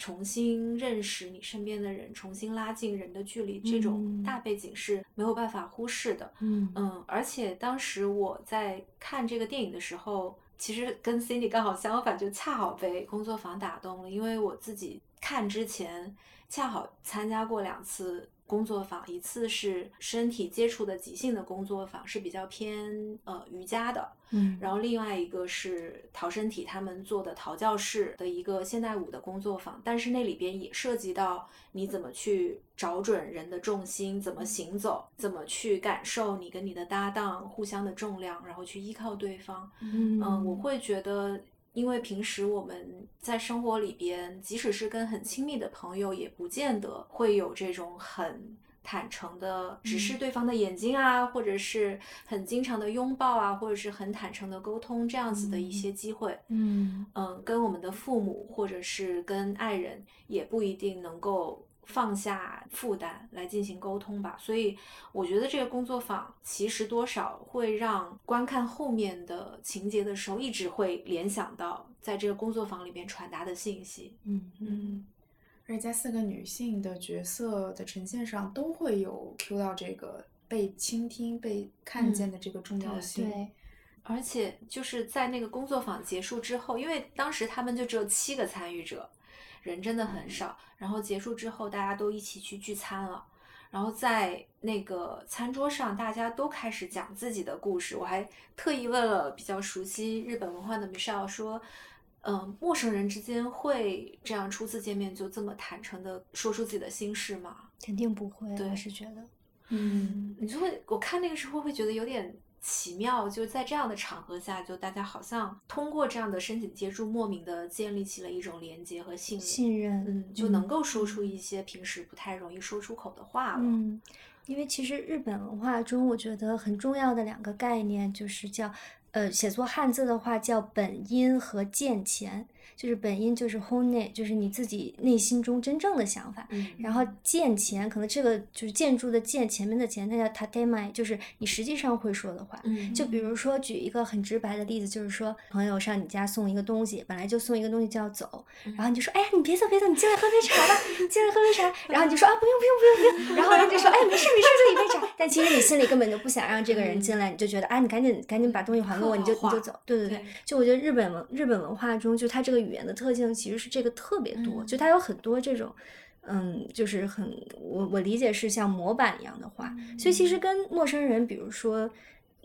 重新认识你身边的人，重新拉近人的距离，这种嗯大背景是没有办法忽视的。嗯嗯，而且当时我在看这个电影的时候，其实跟 Cindy 刚好相反，就恰好被工作坊打动了，因为我自己看之前恰好参加过两次工作坊，一次是身体接触的即兴的工作坊，是比较偏呃瑜伽的，嗯。然后另外一个是陶身体他们做的陶教室的一个现代舞的工作坊，但是那里边也涉及到你怎么去找准人的重心，怎么行走，怎么去感受你跟你的搭档互相的重量，然后去依靠对方。嗯。嗯，我会觉得，因为平时我们在生活里边，即使是跟很亲密的朋友，也不见得会有这种很坦诚的直视对方的眼睛啊，或者是很经常的拥抱啊，或者是很坦诚的沟通这样子的一些机会。嗯嗯，跟我们的父母或者是跟爱人，也不一定能够放下负担来进行沟通吧。所以我觉得这个工作坊其实多少会让观看后面的情节的时候，一直会联想到在这个工作坊里边传达的信息。嗯嗯，而且在四个女性的角色的呈现上，都会有 Q 到这个被倾听、被看见的这个重要性。对，而且就是在那个工作坊结束之后，因为当时他们就只有七个参与者，人真的很少。然后结束之后，大家都一起去聚餐了。然后在那个餐桌上，大家都开始讲自己的故事。我还特意问了比较熟悉日本文化的 Michelle 说：“嗯、陌生人之间会这样初次见面就这么坦诚的说出自己的心事吗？”肯定不会，对我是觉得，嗯，你就会，我看那个时候会觉得有点奇妙，就在这样的场合下，就大家好像通过这样的身体接触，莫名的建立起了一种连接和信任，信任，嗯，就能够说出一些平时不太容易说出口的话了。嗯，因为其实日本文化中，我觉得很重要的两个概念就是叫，呃，写作汉字的话叫本音和见前，就是本音就是 hone，就是你自己内心中真正的想法。嗯然后见前，可能这个就是建筑的建，前面的前，它叫 tatema，就是你实际上会说的话。嗯，就比如说举一个很直白的例子，就是说朋友上你家送一个东西，本来就送一个东西就要走，然后你就说，哎呀，你别走别走，你进来喝杯茶吧，你进来喝杯茶。然后你就说啊，不用不用不用不用，然后人家就说，哎，没事没事，就一杯茶。但其实你心里根本就不想让这个人进来，你就觉得，啊，你赶紧赶紧把东西还给我，你就你就走。对对对对，就我觉得日本文日本文化中，就他这个语言的特性其实是这个特别多，嗯。就它有很多这种。嗯，就是很我我理解是像模板一样的话，所以其实跟陌生人，比如说，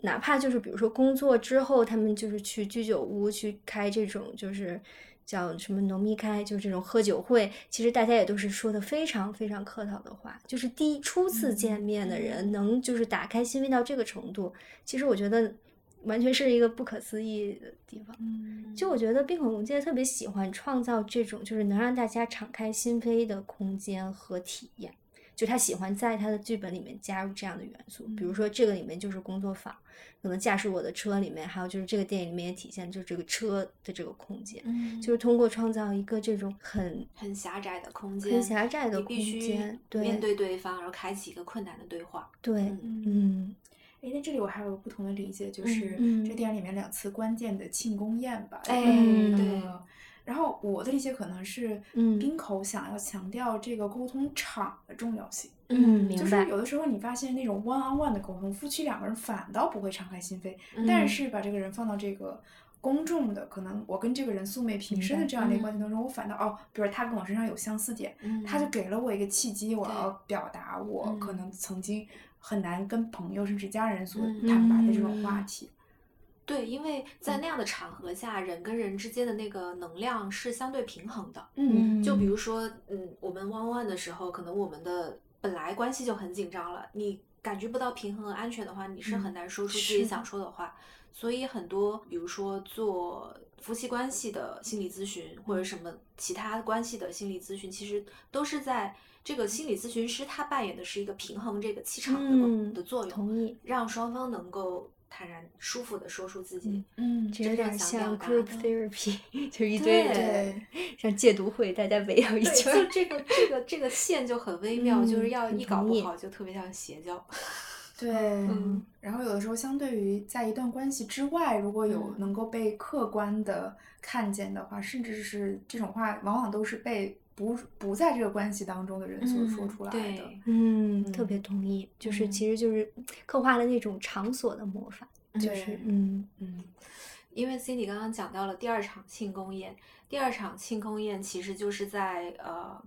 哪怕就是比如说工作之后，他们就是去居酒屋去开这种就是叫什么农密开，就是这种喝酒会，其实大家也都是说的非常非常客套的话，就是第一初次见面的人能就是打开心扉到这个程度，其实我觉得完全是一个不可思议的地方。嗯，就我觉得冰火龙界特别喜欢创造这种就是能让大家敞开心扉的空间和体验。就他喜欢在他的剧本里面加入这样的元素，比如说这个里面就是工作坊，可能驾驶我的车里面，还有就是这个电影里面也体现就是这个车的这个空间，嗯就是通过创造一个这种很很狭窄的空间，很狭窄的空间，对面对对方，然后开启一个困难的对话。对，嗯嗯哎，那这里我还有不同的理解，就是嗯。这电影里面两次关键的庆功宴吧。哎嗯对。呃然后我的理解可能是，嗯。冰口想要强调这个沟通场的重要性。嗯，明就是，有的时候你发现那种 one on one 的沟通，夫妻两个人反倒不会敞开心扉，嗯。但是把这个人放到这个公众的，可能我跟这个人素昧平生的这样的一个关系当中，我反倒哦，比如他跟我身上有相似点，嗯，他就给了我一个契机，我要表达我可嗯。能曾经很难跟朋友甚至家人所嗯坦白的这种话嗯题。对，因为在那样的场合下，人跟人之间的那个能量是相对平衡的。嗯，就比如说，嗯，我们弯弯的时候，可能我们的本来关系就很紧张了，你感觉不到平衡和安全的话，你是很嗯难说出自己想说的话。所以很多，比如说做夫妻关系的心理咨询，或者什么其他关系的心理咨询，其实都是在这个心理咨询师他扮演的是一个平衡这个气场的、嗯的作用，同意，让双方能够坦然舒服的说出自己。嗯，这有点真正想像表达 group 的 therapy，就是一堆对人像戒毒会，大家围绕一对，圈儿。就这个这个这个线就很微妙，就是要一搞不好就特别像邪教。对，嗯然后有的时候，相对于在一段关系之外，如果有嗯能够被客观的看见的话，甚至是这种话，往往都是被不不在这个关系当中的人所说出来的。对，嗯，特嗯别同意，就是嗯其实就是刻画了那种场所的魔法，就是嗯嗯因为 Cindy 刚刚讲到了第二场庆功宴，第二场庆功宴其实就是在呃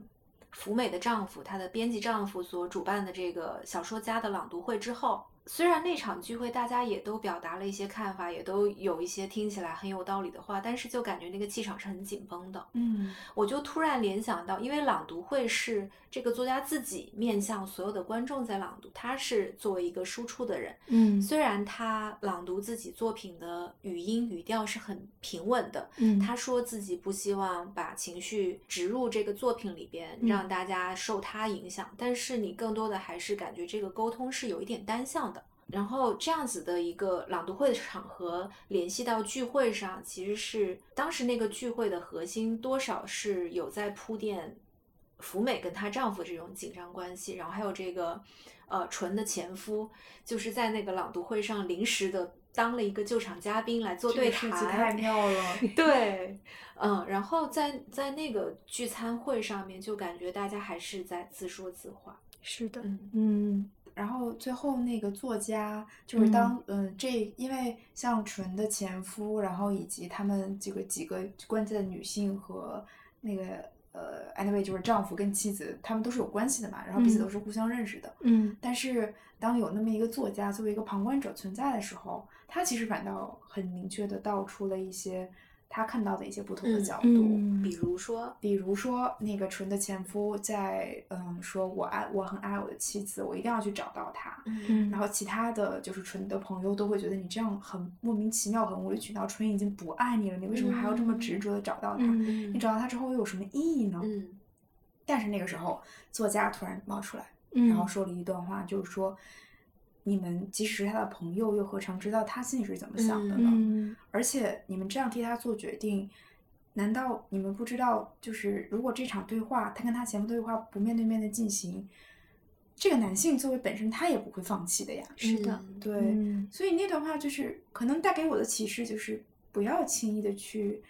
福美的丈夫，她的编辑丈夫所主办的这个小说家的朗读会之后，虽然那场聚会大家也都表达了一些看法，也都有一些听起来很有道理的话，但是就感觉那个气场是很紧绷的。嗯我就突然联想到，因为朗读会是这个作家自己面向所有的观众在朗读，他是作为一个输出的人。嗯虽然他朗读自己作品的语音语调是很平稳的，嗯他说自己不希望把情绪植入这个作品里边，嗯让大家受他影响，但是你更多的还是感觉这个沟通是有一点单向的。然后这样子的一个朗读会的场合联系到聚会上，其实是当时那个聚会的核心多少是有在铺垫福美跟她丈夫这种紧张关系，然后还有这个呃纯的前夫，就是在那个朗读会上临时的当了一个救场嘉宾来做对谈，设计太妙了。对，嗯，然后在在那个聚餐会上面，就感觉大家还是在自说自话。是的，嗯嗯然后最后那个作家就是当嗯、这因为像纯的前夫，然后以及他们这个几个关键的女性和那个呃 anyway 就是丈夫跟妻子，他们都是有关系的嘛，然后彼此嗯都是互相认识的。嗯但是当有那么一个作家作为一个旁观者存在的时候，他其实反倒很明确的道出了一些他看到的一些不同的嗯角度。嗯比如说，比如说，那个纯的前夫在嗯说，我爱我很爱我的妻子，我一定要去找到她。嗯然后其他的就是纯的朋友都会觉得你这样很莫名其妙，很无理取闹。纯已经不爱你了，你为什么还要这么执着的找到他？嗯你找到他之后又有什么意义呢？嗯但是那个时候，作家突然冒出来，嗯，然后说了一段话，就是说，你们即使是他的朋友，又何尝知道他心里是怎么想的呢？嗯而且你们这样替他做决定，难道你们不知道，就是如果这场对话，他跟他前夫对话不面对面的进行，这个男性作为本身他也不会放弃的呀。是的，嗯对，嗯所以那段话就是可能带给我的启示就是，不要轻易的去，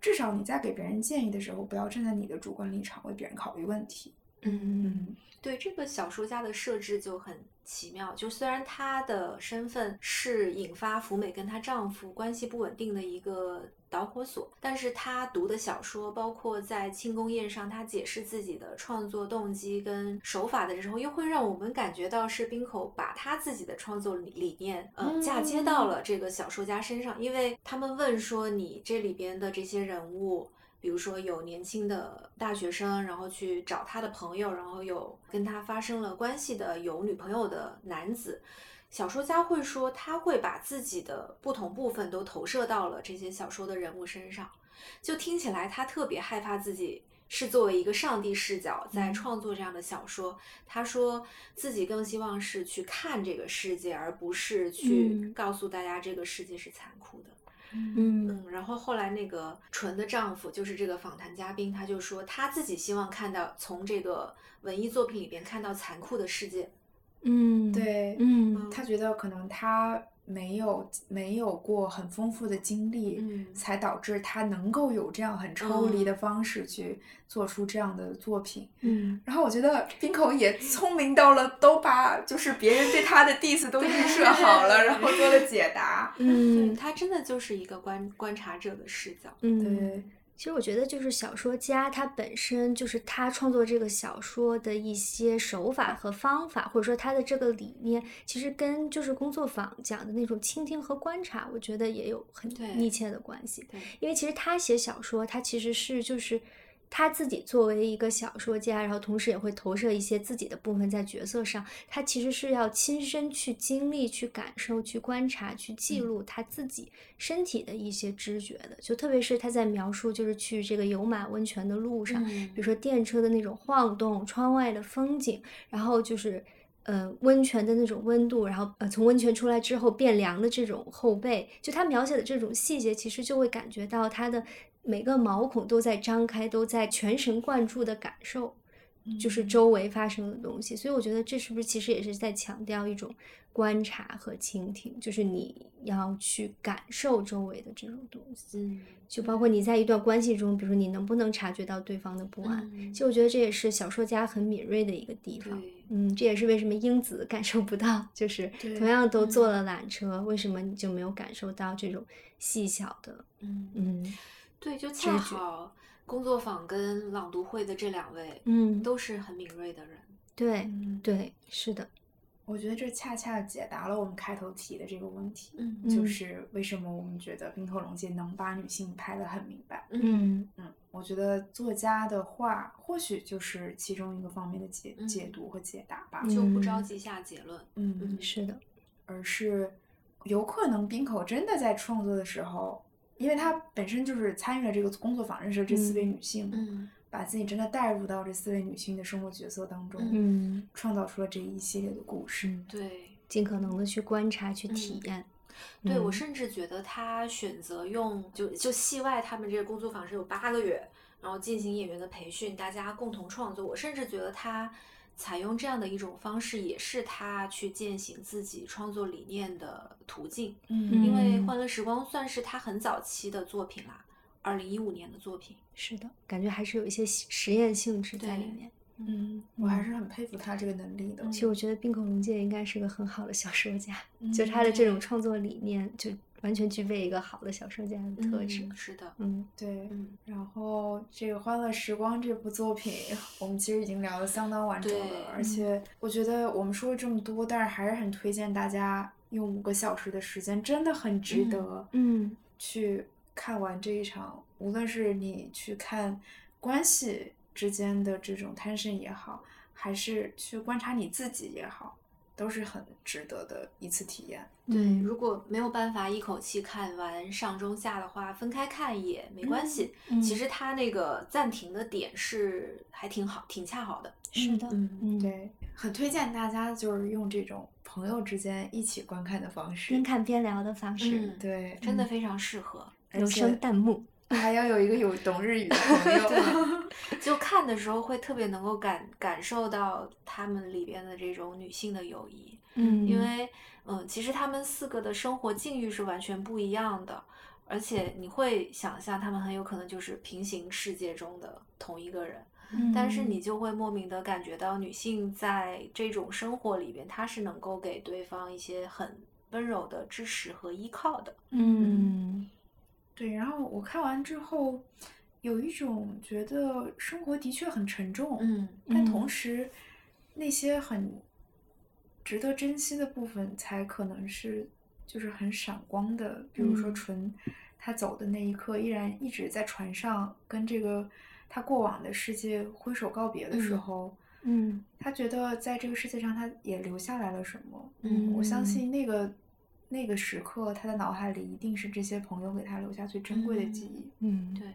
至少你在给别人建议的时候，不要站在你的主观立场为别人考虑问题。嗯，嗯对这个小说家的设置就很奇妙。就虽然她的身份是引发福美跟她丈夫关系不稳定的一个导火索，但是她读的小说，包括在庆功宴上她解释自己的创作动机跟手法的时候，又会让我们感觉到是冰口把他自己的创作理理念，呃，嫁接到了这个小说家身上。因为他们问说，你这里边的这些人物。比如说有年轻的大学生，然后去找他的朋友，然后有跟他发生了关系的有女朋友的男子，小说家会说他会把自己的不同部分都投射到了这些小说的人物身上，就听起来他特别害怕自己是作为一个上帝视角在创作这样的小说。他说自己更希望是去看这个世界，而不是去嗯告诉大家这个世界是残酷的。嗯嗯，然后后来那个纯的丈夫，就是这个访谈嘉宾，他就说他自己希望看到从这个文艺作品里边看到残酷的世界。嗯，对，嗯他觉得可能他没有没有过很丰富的经历，嗯。才导致他能够有这样很抽离的嗯。方式去做出这样的作品。嗯。然后我觉得冰口也聪明到了，都把就是别人对他的 diss 都预设好了，然后做了解答。嗯他真的就是一个观观察者的视角。嗯，对，其实我觉得，就是小说家他本身就是他创作这个小说的一些手法和方法，或者说他的这个理念，其实跟就是工作坊讲的那种倾听和观察，我觉得也有很密切的关系。对，因为其实他写小说，他其实是就是他自己作为一个小说家，然后同时也会投射一些自己的部分在角色上，他其实是要亲身去经历、去感受、去观察、去记录他自己身体的一些知觉的。就特别是他在描述就是去这个有马温泉的路上，嗯比如说电车的那种晃动、窗外的风景，然后就是。呃，温泉的那种温度，然后呃，从温泉出来之后变凉的这种后背，就他描写的这种细节，其实就会感觉到他的每个毛孔都在张开，都在全神贯注的感受，就是周围发生的东西。所以我觉得这是不是其实也是在强调一种观察和倾听，就是你要去感受周围的这种东西。嗯，就包括你在一段关系中，比如说你能不能察觉到对方的不安，嗯其实我觉得这也是小说家很敏锐的一个地方。嗯，这也是为什么英子感受不到，就是同样都坐了缆车，为什么你就没有感受到这种细小的，嗯嗯对，就恰好工作坊跟朗读会的这两位，嗯，都是很敏锐的人。对嗯，对，是的，我觉得这恰恰解答了我们开头提的这个问题，嗯就嗯是为什么我们觉得冰口龙介能把女性拍得很明白。嗯嗯，我觉得作家的话或许就是其中一个方面的解嗯解读和解答吧。就不嗯着急下结论。嗯嗯是的，而是有可能冰口真的在创作的时候，因为他本身就是参与了这个工作坊，认识了这四位女性，嗯把自己真的带入到这四位女性的生活角色当中，嗯，创造出了这一系列的故事。对。尽可能的去观察、去体验。对，我嗯甚至觉得他选择用就就戏外，他们这个工作坊是有八个月，然后进行演员的培训，大家共同创作。我甚至觉得他采用这样的一种方式，也是他去践行自己创作理念的途径。嗯因为《嗯欢乐时光》算是他很早期的作品啦，二零一五年的作品。是的，感觉还是有一些实实验性质在里面。嗯，我还是很佩服他这个能力的。嗯其实我觉得滨口龙介应该是个很好的小说家，嗯就他的这种创作理念，就完全具备一个好的小说家的特质嗯。是的，嗯对，嗯，然后这个《欢乐时光》这部作品，我们其实已经聊得相当完整了，而且我觉得我们说了这么多，但是还是很推荐大家用五个小时的时间，真的很值嗯得嗯去看完这一场。无论是你去看关系之间的这种 tension 也好，还是去观察你自己也好，都是很值得的一次体验。对，嗯如果没有办法一口气看完上中下的话，分开看也没关系。嗯其实它那个暂停的点是还挺好，挺恰好的。是的，嗯嗯，，对，很推荐大家就是用这种朋友之间一起观看的方式。边看边聊的方式，嗯对，真的非常适合。有声弹幕。还要有一个有懂日语的朋友。就看的时候会特别能够感感受到他们里边的这种女性的友谊，嗯，因为嗯，其实他们四个的生活境遇是完全不一样的，而且你会想象他们很有可能就是平行世界中的同一个人。嗯但是你就会莫名的感觉到，女性在这种生活里边，她是能够给对方一些很温柔的支持和依靠的。嗯对，然后我看完之后，有一种觉得生活的确很沉重，嗯但同嗯时那些很值得珍惜的部分，才可能是就是很闪光的。比如说嗯纯他走的那一刻，依然一直在船上跟这个他过往的世界挥手告别的时嗯候。嗯他觉得在这个世界上，他也留下来了什么。嗯我相信那个那个时刻，他的脑海里一定是这些朋友给他留下最珍贵的记忆。嗯，对，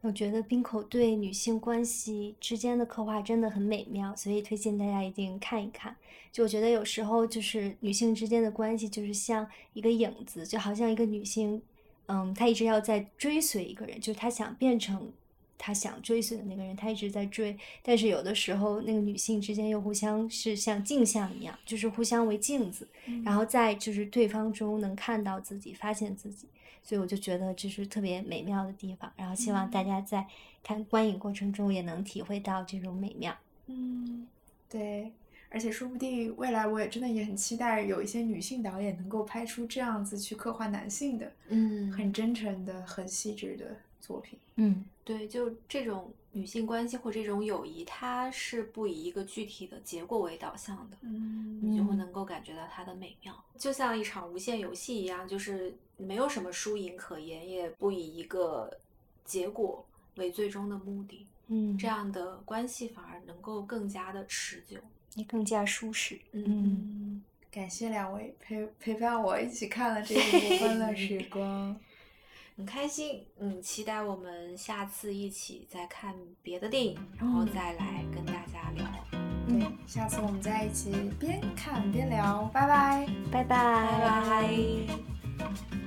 我觉得冰口对女性关系之间的刻画真的很美妙，所以推荐大家一定看一看。就我觉得有时候就是女性之间的关系就是像一个影子，就好像一个女性，嗯，她一直要在追随一个人，就是她想变成她想追随的那个人，他一直在追，但是有的时候那个女性之间又互相是像镜像一样，就是互相为镜子，然后在就是对方中能看到自己，发现自己。所以我就觉得这是特别美妙的地方，然后希望大家在看观影过程中也能体会到这种美妙。嗯，对，而且说不定未来我也真的也很期待有一些女性导演能够拍出这样子去刻画男性的，嗯很真诚的、很细致的作品。嗯对，就这种女性关系或这种友谊，它是不以一个具体的结果为导向的。嗯你就会嗯能够感觉到它的美妙，就像一场无限游戏一样，就是没有什么输赢可言，也不以一个结果为最终的目的，嗯，这样的关系反而能够更加的持久。也更加舒适。嗯嗯嗯，感谢两位陪陪伴我一起看了这一部《欢乐时光》。很开心，嗯，期待我们下次一起再看别的电影，然后再来跟大家聊。对，下次我们再一起边看边聊，拜拜。拜拜拜拜。